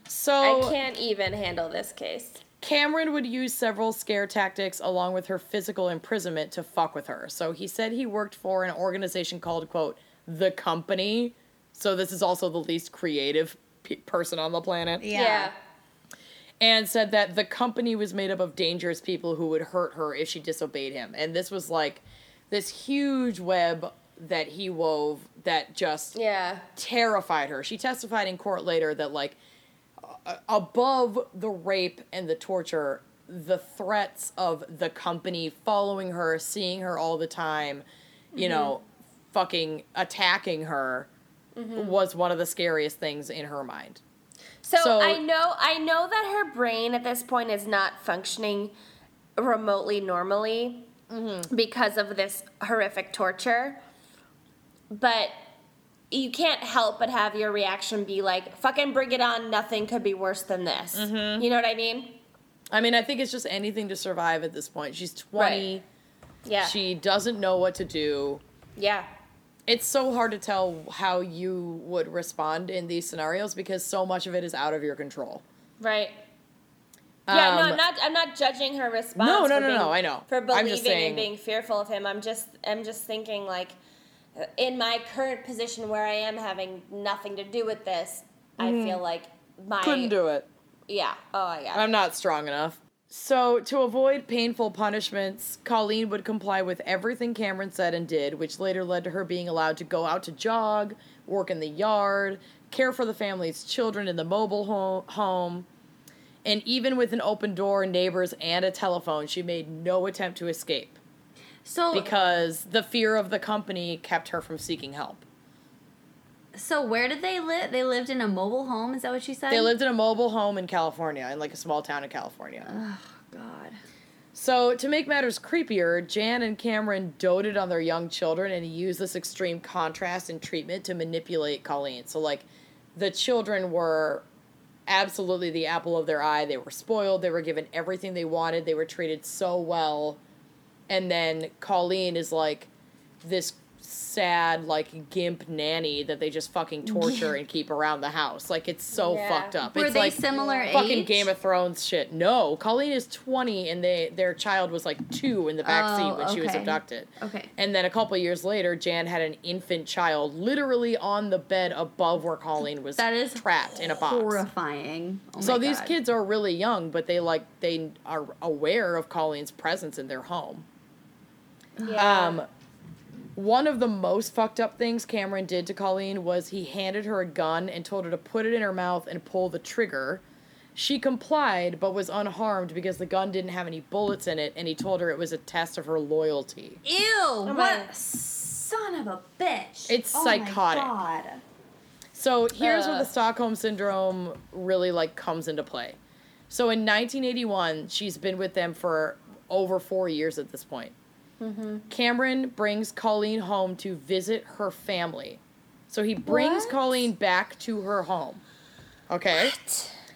So I can't even handle this case. Cameron would use several scare tactics along with her physical imprisonment to fuck with her. So he said he worked for an organization called, quote, The Company. So this is also the least creative pe- person on the planet. Yeah. And said that the company was made up of dangerous people who would hurt her if she disobeyed him. And this was like this huge web that he wove that just Yeah. terrified her. She testified in court later that like uh, above the rape and the torture, the threats of the company following her, seeing her all the time, you know, fucking attacking her was one of the scariest things in her mind. So, So- I know I know that her brain at this point is not functioning remotely normally mm-hmm. because of this horrific torture. But you can't help but have your reaction be like, "Fucking bring it on! Nothing could be worse than this." Mm-hmm. You know what I mean? I mean, I think it's just anything to survive at this point. She's 20. Yeah. She doesn't know what to do. yeah. It's so hard to tell how you would respond in these scenarios because so much of it is out of your control. Right. Yeah, no, Um, I'm not. I'm not judging her response. No, no, no, being- no, I know. for I'm believing just saying- and being fearful of him. I'm just, I'm just thinking like, in my current position where I am having nothing to do with this, I feel like my Mm-hmm. Couldn't do it. Yeah. Oh I yeah. I'm not strong enough. So, to avoid painful punishments, Colleen would comply with everything Cameron said and did, which later led to her being allowed to go out to jog, work in the yard, care for the family's children in the mobile ho- home. And even with an open door, neighbors, and a telephone, she made no attempt to escape So, because the fear of the company kept her from seeking help. So where did they live? They lived in a mobile home. Is that what she said? They lived in a mobile home in California, in like a small town in California. Oh God. So, to make matters creepier, Jan and Cameron doted on their young children and used this extreme contrast and treatment to manipulate Colleen. So, like, the children were absolutely the apple of their eye. They were spoiled, they were given everything they wanted, they were treated so well. And then Colleen is like this sad, like, gimp nanny that they just fucking torture and keep around the house. Like, it's so Yeah. fucked up. Were it's they like, similar fucking age? Game of Thrones shit. No, Colleen is 20 and they their child was like 2 in the back Oh, seat when she was abducted. Okay. And then a couple years later, Jan had an infant child literally on the bed above where Colleen was That is trapped in a box. Horrifying. Oh so my these God. kids are really young, but they like they are aware of Colleen's presence in their home. yeah. Um, one of the most fucked up things Cameron did to Colleen was he handed her a gun and told her to put it in her mouth and pull the trigger. She complied, but was unharmed because the gun didn't have any bullets in it, and he told her it was a test of her loyalty. Ew! my- what son of a bitch? It's oh psychotic. My God. So here's where Uh. the Stockholm syndrome really like comes into play. So in 1981, she's been with them for over four years at this point. Cameron brings Colleen home to visit her family. So he brings What? Colleen back to her home. Okay?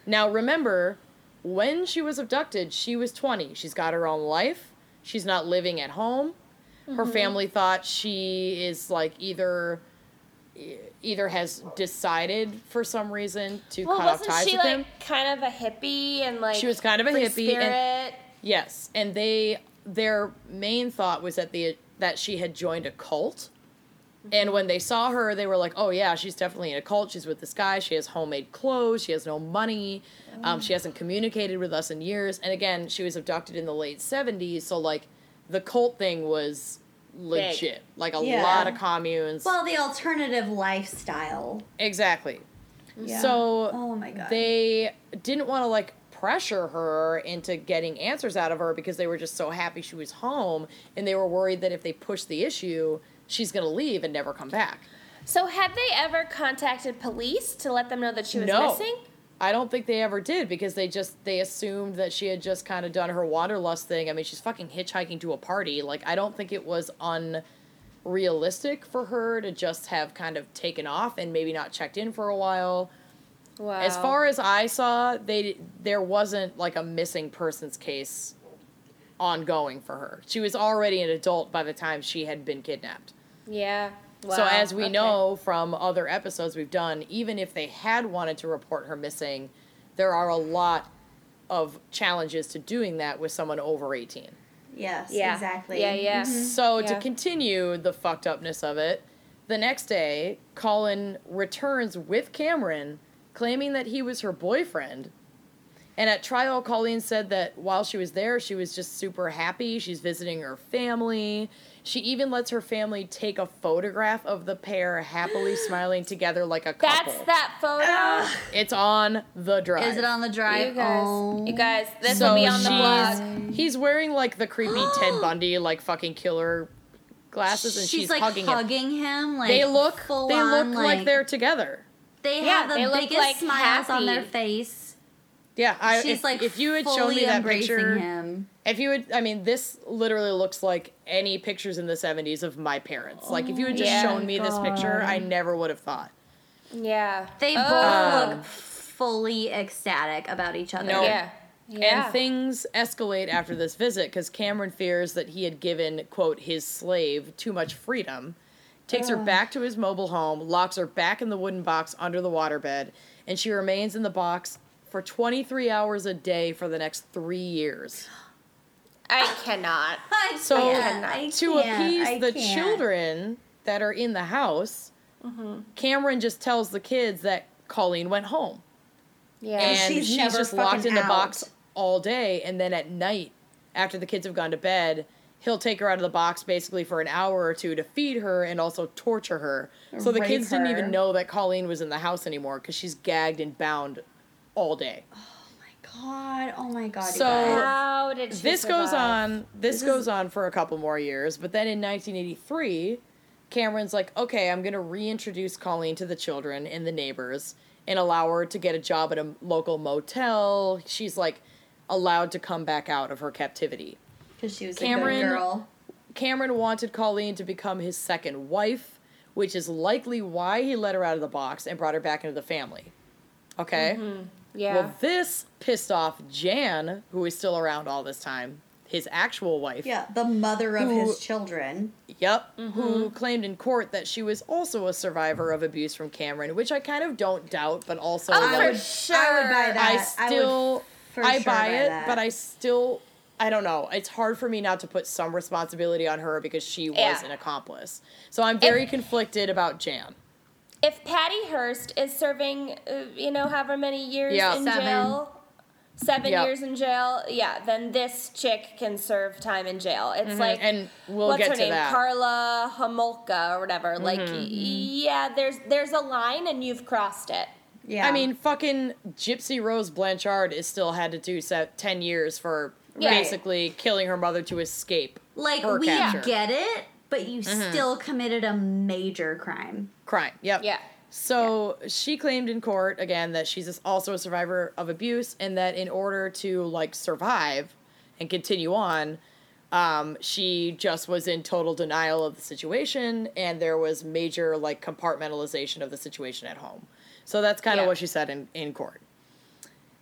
Now remember, when she was abducted, she was 20. She's got her own life. She's not living at home. Her mm-hmm. family thought she is like either either has decided for some reason to well, cut off ties she with like him. kind of a hippie and like She was kind of a hippie and- spirit? Yes, and they their main thought was that the that she had joined a cult. And when they saw her, they were like, "Oh yeah, she's definitely in a cult. She's with this guy. She has homemade clothes. She has no money. Um, she hasn't communicated with us in years." And again, she was abducted in the late '70s, so like the cult thing was legit. Like a Yeah. lot of communes. Well, the alternative lifestyle. exactly. Yeah. So Oh my God. they didn't want to like pressure her into getting answers out of her because they were just so happy she was home and they were worried that if they pushed the issue, she's going to leave and never come back. So had they ever contacted police to let them know that she was No. missing? I don't think they ever did because they just they assumed that she had just kind of done her wanderlust thing. I mean, she's fucking hitchhiking to a party. Like I don't think it was unrealistic for her to just have kind of taken off and maybe not checked in for a while. Wow. As far as I saw, they there wasn't like a missing persons case ongoing for her. She was already an adult by the time she had been kidnapped. yeah. Wow. So as we okay. know from other episodes we've done, even if they had wanted to report her missing, there are a lot of challenges to doing that with someone over 18. Yes, Yeah. exactly. Yeah, yeah. Mm-hmm. So to continue the fucked upness of it, the next day, Colleen returns with Cameron, claiming that he was her boyfriend. And at trial, Colleen said that while she was there, she was just super happy. She's visiting her family. She even lets her family take a photograph of the pair happily smiling together like a couple. That's that photo. It's on the drive. Is it on the drive? you guys, Oh. you guys, this so will be on the she's blog. he's wearing like the creepy Ted Bundy like fucking killer glasses, and she's, like hugging, him. hugging him. Like They look full they on, look like, they're together. They Yeah, have the they biggest like smiles on their face. Yeah, I, She's if, like if you had shown me that picture, him. if you would, I mean, this literally looks like any pictures in the '70s of my parents. Like if you had just Yeah. shown me this picture, I never would have thought. Yeah. They both Oh. look um, fully ecstatic about each other. No. Yeah. Yeah. And things escalate after this visit because Cameron fears that he had given, quote, his slave too much freedom, takes her uh. back to his mobile home, locks her back in the wooden box under the waterbed, and she remains in the box for 23 hours a day for the next three years. I cannot. I So, can't, I to can't, appease I the can't. children that are in the house, mm-hmm. Cameron just tells the kids that Colleen went home. Yeah. and she's she's, never just locked fucking in the out. box all day and then at night after the kids have gone to bed he'll take her out of the box basically for an hour or two to feed her and also torture her. So the Rape kids didn't her. even know that colleen was in the house anymore because she's gagged and bound all day. Oh my God, oh my God. So- How did she this goes on this, goes on for a couple more years but then in 1983 cameron's like okay i'm going to reintroduce colleen to the children and the neighbors and allow her to get a job at a local motel. She's like allowed to come back out of her captivity Because she was Cameron- a good girl. cameron wanted colleen to become his second wife which is likely why he let her out of the box and brought her back into the family okay Yeah. well this pissed off jan who is still around all this time his actual wife Yeah, the mother of Who- his children. Yep, Mm-hmm. who claimed in court that she was also a survivor of abuse from Cameron, which I kind of don't doubt, but also Oh, like, for I would sure. buy that. I still for I sure buy it, that. but I still I don't know. It's hard for me not to put some responsibility on her because she was Yeah. an accomplice. So I'm very conflicted about Jan. if Patty Hearst is serving, uh, you know, however many years Yeah. in Seven. jail, seven Yeah. years in jail, yeah, then this chick can serve time in jail. It's like, Mm-hmm. and we'll what's get her to name, that. Mm-hmm. Karla Homolka or whatever. Like, y- yeah, there's there's a line and you've crossed it. yeah. I mean, fucking Gypsy Rose Blanchard is still had to do set 10 years for Yeah. basically killing her mother to escape like her we capture. get it, but you Mm-hmm. still committed a major crime. crime. Yep. Yeah. So she claimed in court again that she's also a survivor of abuse, and that in order to like survive and continue on, um, she just was in total denial of the situation, and there was major like compartmentalization of the situation at home. So that's kind of Yeah. what she said in, in court.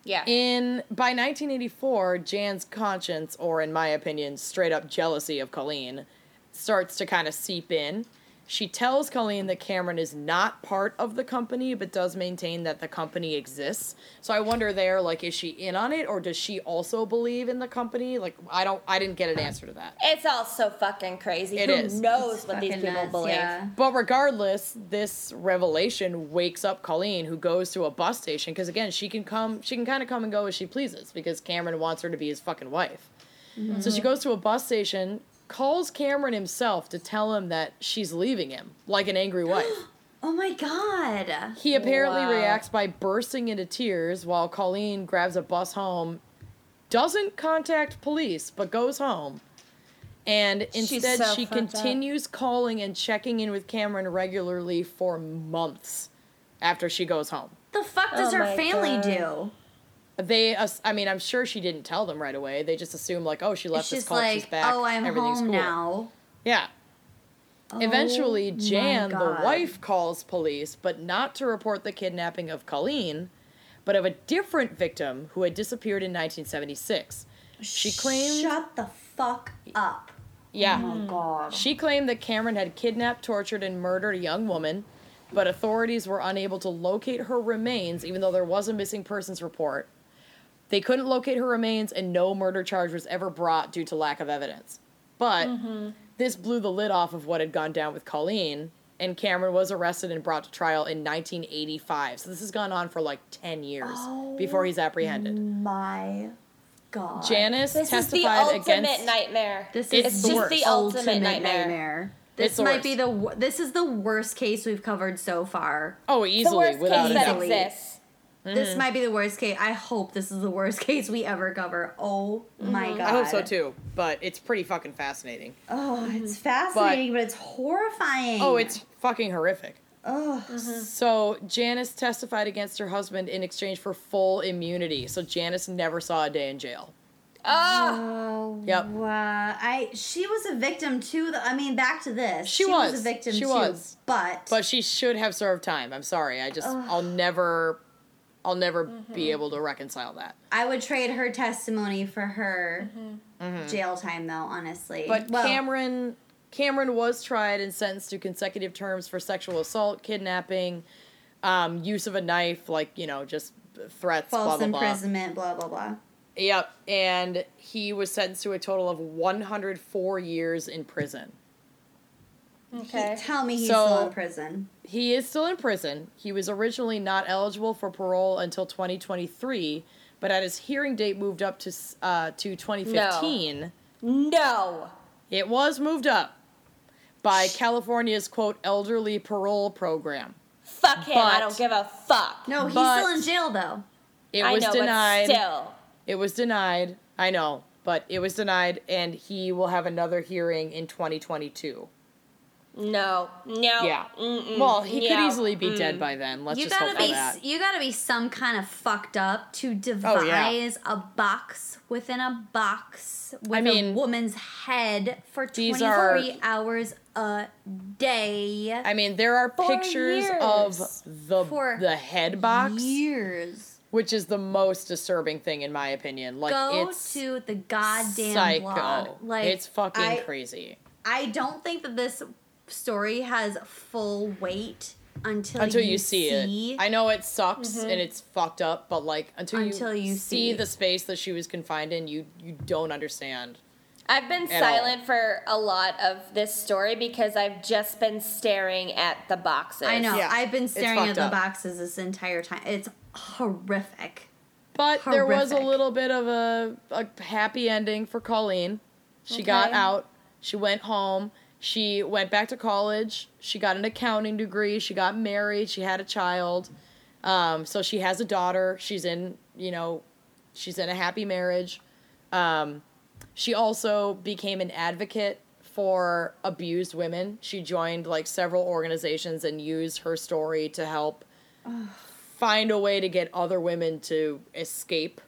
Yeah. In by 1984, Jan's conscience, or in my opinion, straight up jealousy of Colleen, starts to kind of seep in. She tells Colleen that Cameron is not part of the company, but does maintain that the company exists. So I wonder there, like, is she in on it, or does she also believe in the company? Like, I don't, I didn't get an answer to that. it's all so fucking crazy. It Who is. knows what these people nuts, believe? Yeah. But regardless, this revelation wakes up Colleen, who goes to a bus station because again, she can come, she can kind of come and go as she pleases because Cameron wants her to be his fucking wife. So she mm-hmm. goes to a bus station, calls Cameron himself to tell him that she's leaving him, like an angry wife. Oh my god. He apparently Wow. reacts by bursting into tears while Colleen grabs a bus home, doesn't contact police, but goes home. And instead, so she fucked up. continues calling and checking in with Cameron regularly for months after she goes home. The fuck does Oh her family God. do? They, I mean, I'm sure she didn't tell them right away. They just assume like, oh, she left this just cult, like, she's back, oh, I'm everything's home cool. now. Yeah. Eventually, Oh Jan, the wife, calls police, but not to report the kidnapping of Colleen, but of a different victim who had disappeared in 1976. She claimed, Shut the fuck up. yeah, Oh my god. she claimed that Cameron had kidnapped, tortured, and murdered a young woman, but authorities were unable to locate her remains, even though there was a missing persons report. They couldn't locate her remains, and no murder charge was ever brought due to lack of evidence. But mm-hmm. this blew the lid off of what had gone down with Colleen, and Cameron was arrested and brought to trial in 1985. So this has gone on for like 10 years before he's apprehended. Oh my god. Janice This is the ultimate against. nightmare. This It's is the the worst. the ultimate nightmare. This It's might worst. be the this is the worst case we've covered so far. Oh, easily the worst without case a that doubt. Exists. Mm-hmm. This might be the worst case. I hope this is the worst case we ever cover. Oh my god. I hope so too, but it's pretty fucking fascinating. Oh, it's mm-hmm. fascinating, but, it's horrifying. Oh, it's fucking horrific. Oh, So Janice testified against her husband in exchange for full immunity. So Janice never saw a day in jail. Oh, Oh, Yep. Wow. I she was a victim too. Though. I mean, back to this. She was a victim She too. was. But But she should have served time. I'm sorry. I just I'll never I'll never be mm-hmm. able to reconcile that. I would trade her testimony for her mm-hmm. Mm-hmm. jail time, though. Honestly, But Well, Cameron Cameron was tried and sentenced to consecutive terms for sexual assault, kidnapping, um, use of a knife, like you know, just threats, false blah blah blah. imprisonment, blah blah blah. Yep, and he was sentenced to a total of 104 years in prison. Okay. Tell me he's So- still in prison. He is still in prison. He was originally not eligible for parole until 2023, but at his hearing date moved up to uh, to 2015. No. It was moved up by California's quote elderly parole program. Fuck him. I don't give a fuck. No, he's But- still in jail though. It I was know, denied. but still. It was denied. I know, but it was denied, and he will have another hearing in 2022. No. No. Yeah. Mm-mm. Well, he could easily be dead mm. by then. Let's you just gotta hope for be that. you gotta be some kind of fucked up to Oh, yeah. devise a box within a box with I mean, a woman's head for these 23 hours a day. I mean, there are For pictures of the For the head box, years. which is the most disturbing thing in my opinion. Like Go it's to the goddamn psycho. blog. Like it's fucking I, crazy. I don't think that this story has full weight until Until you, you see, it, I know it sucks Mm-hmm. and it's fucked up, but like until, Until you, you see see. the space that she was confined in, you you don't understand. I've been At silent for a lot of this story because I've just been staring at the boxes. I know. Yeah, I've been staring at fucked the up. boxes this entire time. It's horrific. But there was a little bit of a, a happy ending for Colleen. She got out. She went home. She went back to college. She got an accounting degree. She got married. She had a child. Um, so she has a daughter. She's in, you know, she's in a happy marriage. Um, she also became an advocate for abused women. She joined like several organizations and used her story to help find a way to get other women to escape.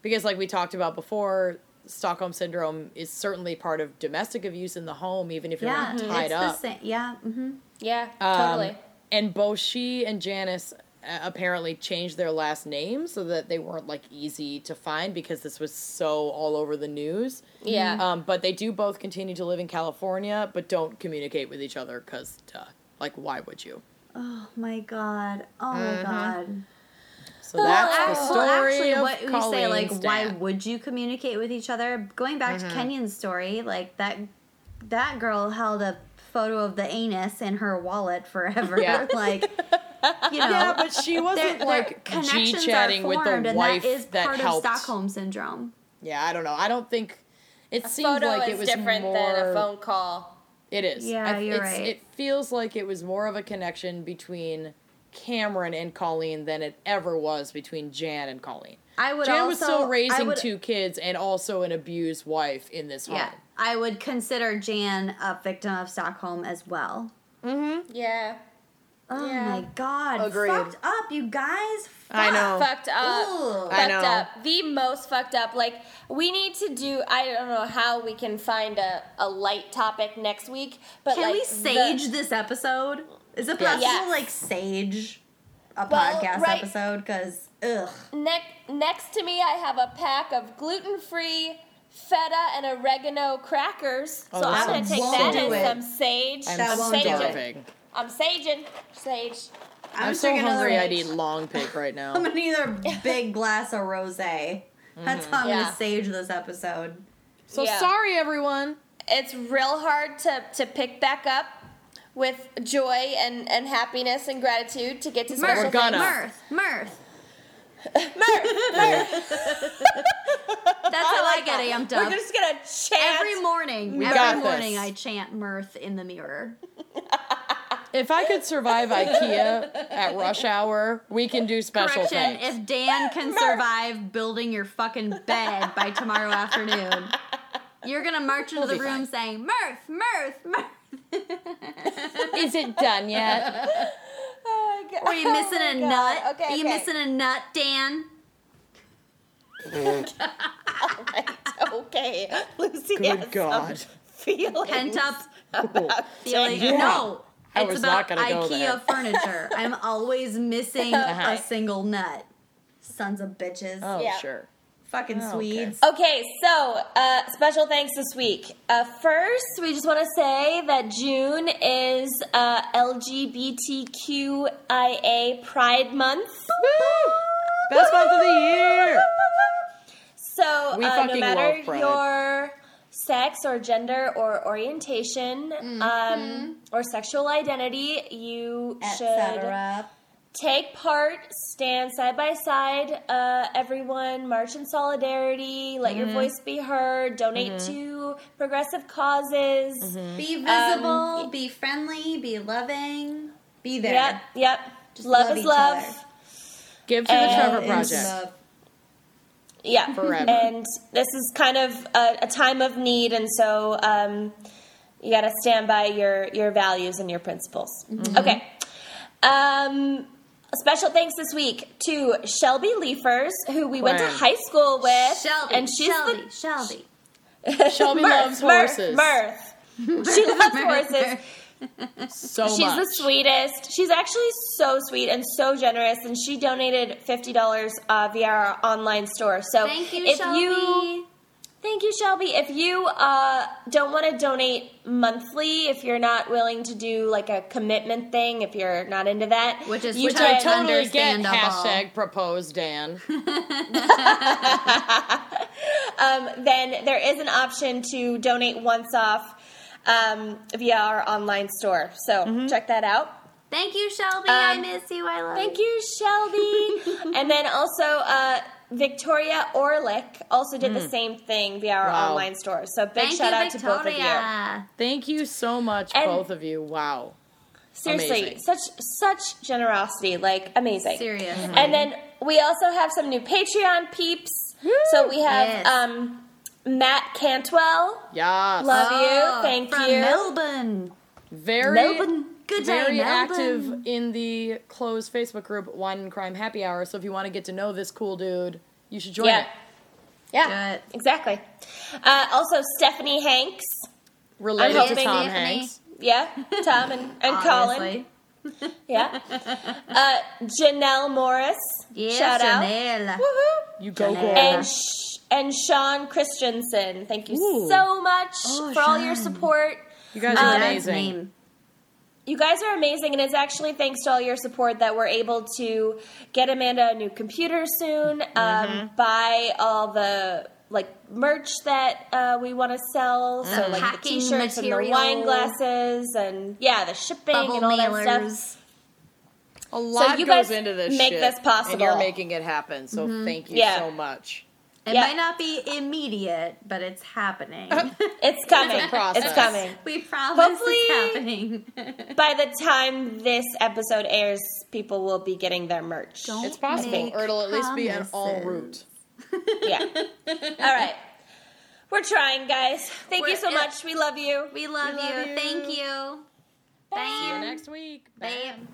Because, like we talked about before, Stockholm syndrome is certainly part of domestic abuse in the home, even if you're Yeah, not tied it's up. the same. Yeah. Mm-hmm. Yeah, Um, totally. And both she and Janice uh, apparently changed their last names so that they weren't like easy to find because this was so all over the news. Yeah. Um, but they do both continue to live in California, but don't communicate with each other because, like, why would you? Oh my god. Oh Mm-hmm. my god. So that's the Well, actually, of what we say, Colleen like, why would you communicate with each other? Going back Mm-hmm. to Kenyon's story, like that, that girl held a photo of the anus in her wallet forever. Yeah. like, you know, Yeah, but she wasn't their- their like G chatting with formed, the and wife that is part helped. of Stockholm syndrome. Yeah, I don't know. I don't think it A seemed photo like is it was different more. than a phone call. It is. Yeah, I- you're it's- right. It feels like it was more of a connection between Cameron and Colleen than it ever was between Jan and Colleen. I would Jan also was still raising would- two kids and also an abused wife in this home. Yeah, I would consider Jan a victim of Stockholm as well. Mm-hmm. Yeah. Oh Yeah. my god, Agreed. fucked up, you guys. I know. Fucked up. Ooh. I fucked know. up. The most fucked up. Like we need to do. I don't know how we can find a, a light topic next week, but Can like we the- sage this episode? Is it possible Yes. to like sage a Well, podcast right. episode? Because ugh. next next to me, I have a pack of gluten free feta and oregano crackers. Oh, so I'm gonna take that good. and some sage. I'm That won't starving. I'm saging. Sage. I'm, just so hungry I'd eat long pig right now. I'm gonna need a big glass of rosé. That's mm-hmm. how I'm Yeah. gonna sage this episode. So Yeah. sorry, everyone. It's real hard to, to pick back up with joy and, and happiness and gratitude to get to special We're gonna. Mirth, mirth. Mirth, That's how I, like get that. amped We're just gonna chant. Every morning, We every morning this. I chant mirth in the mirror. If I could survive IKEA at rush hour, we can do special Correction, things. if Dan can survive building your fucking bed by tomorrow afternoon, you're gonna march into We'll the be room saying mirth, mirth, mirth. Is it done yet? Oh. Are you missing Oh a my nut? Okay, Are you okay. missing a nut, Dan? Right, okay. Lucy Good has God. some feelings. Pent up about feeling. Jane. No, I it's was about not gonna go IKEA there. furniture. I'm always missing Uh-huh. a single nut. Sons of bitches. Oh, Yeah. sure. Fucking Oh, okay. Swedes. Okay, so uh, special thanks this week. Uh, first, we just want to say that June is uh, LGBTQIA Pride Month. Best month of the year. So, We uh, no matter love Pride. your sex or gender or orientation um, or sexual identity, you should Etc. take part, stand side by side. Uh, everyone, march in solidarity. Let Mm-hmm. your voice be heard. Donate to progressive causes. Mm-hmm. Be visible, Um, be friendly, be loving, be there. Yep, yep. Just love, love is love. other. Give to the Trevor Project. Yeah, Forever. And this is kind of a, a time of need, and so um, you got to stand by your your values and your principles. Mm-hmm. Okay. Um, a special thanks this week to Shelby Leafers, who we went to high school with, Shelby, and she's Shelby, the Shelby. Shelby Mirth, loves Mirth, horses. Mirth. She loves horses. So much. She's much. the sweetest. She's actually so sweet and so generous, and she donated fifty dollars uh, via our online store. So Thank you, if Shelby. you Thank you, Shelby. If you uh, don't want to donate monthly, if you're not willing to do like a commitment thing, if you're not into that, Which is you Which I Which can, totally get. Hashtag propose Dan. um, then there is an option to donate once off um, via our online store. So check that out. Thank you, Shelby. I Um, miss you. I love you. Thank you. you, Shelby. and then also, uh, Victoria Orlick also did the same thing via our Wow. online store. So big Thank shout you, out to both of you. Thank you so much, And- both of you. Wow. Seriously, Amazing. such such generosity, like amazing. Seriously. And then we also have some new Patreon peeps. So we have Yes. um, Matt Cantwell. Yes. Love Oh, you. Thank from you. Melbourne. very Melbourne. Good day, very Melbourne. active in the closed Facebook group Wine and Crime Happy Hour. So if you want to get to know this cool dude, you should join Yeah. it. Yeah, Good. exactly. Uh, also, Stephanie Hanks. Related I'm to Tom Stephanie- Hanks. Yeah, Tom and, and Colin. Yeah. Uh, Janelle Morris. Yes, Shout out. Janelle. Woohoo. You go, girl. And, Sh- and Sean Christensen. Thank you Ooh. so much Oh, for all your support. You guys Um, are Dad's amazing. Name. You guys are amazing, and it's actually thanks to all your support that we're able to get Amanda a new computer soon, um, Mm-hmm. buy all the like merch that uh, we want to sell, so like the t-shirts and the wine glasses, and yeah, the shipping Bubble and all that stuff. A lot you goes guys into this make shit, this and you're making it happen. So thank you Yeah. so much. It Yeah. might not be immediate, but it's happening. Uh-huh. It's coming. process. It's coming. we promise Hopefully- it's happening. By the time this episode airs, people will be getting their merch. Don't It's possible, make or it'll at least be an all promises. route. Yeah. All right. We're trying, guys. Thank you We're- so yeah. much. We love you. We love, love you. you. Thank you. See you next week. Bam.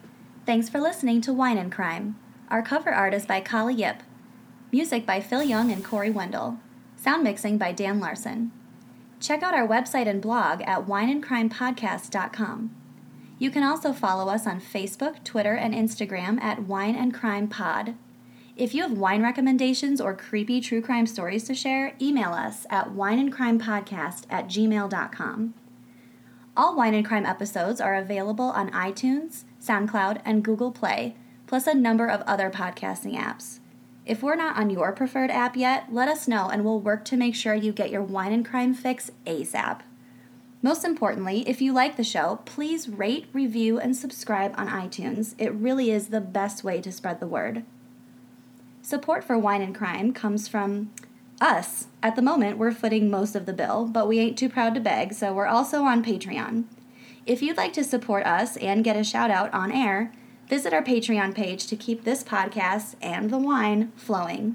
Thanks for listening to Wine and Crime. Our cover art is by Kali Yip. Music by Phil Young and Corey Wendell. Sound mixing by Dan Larson. Check out our website and blog at wineandcrimepodcast.com. You can also follow us on Facebook, Twitter, and Instagram at Wine and Crime Pod. If you have wine recommendations or creepy true crime stories to share, email us at wineandcrimepodcast at gmail.com. All Wine and Crime episodes are available on iTunes, SoundCloud, and Google Play, plus a number of other podcasting apps. If we're not on your preferred app yet, let us know and we'll work to make sure you get your wine and crime fix ASAP. Most importantly, if you like the show, please rate, review, and subscribe on iTunes. It really is the best way to spread the word. Support for Wine and Crime comes from us. At the moment, we're footing most of the bill, but we ain't too proud to beg, so we're also on Patreon. If you'd like to support us and get a shout out on air, visit our Patreon page to keep this podcast and the wine flowing.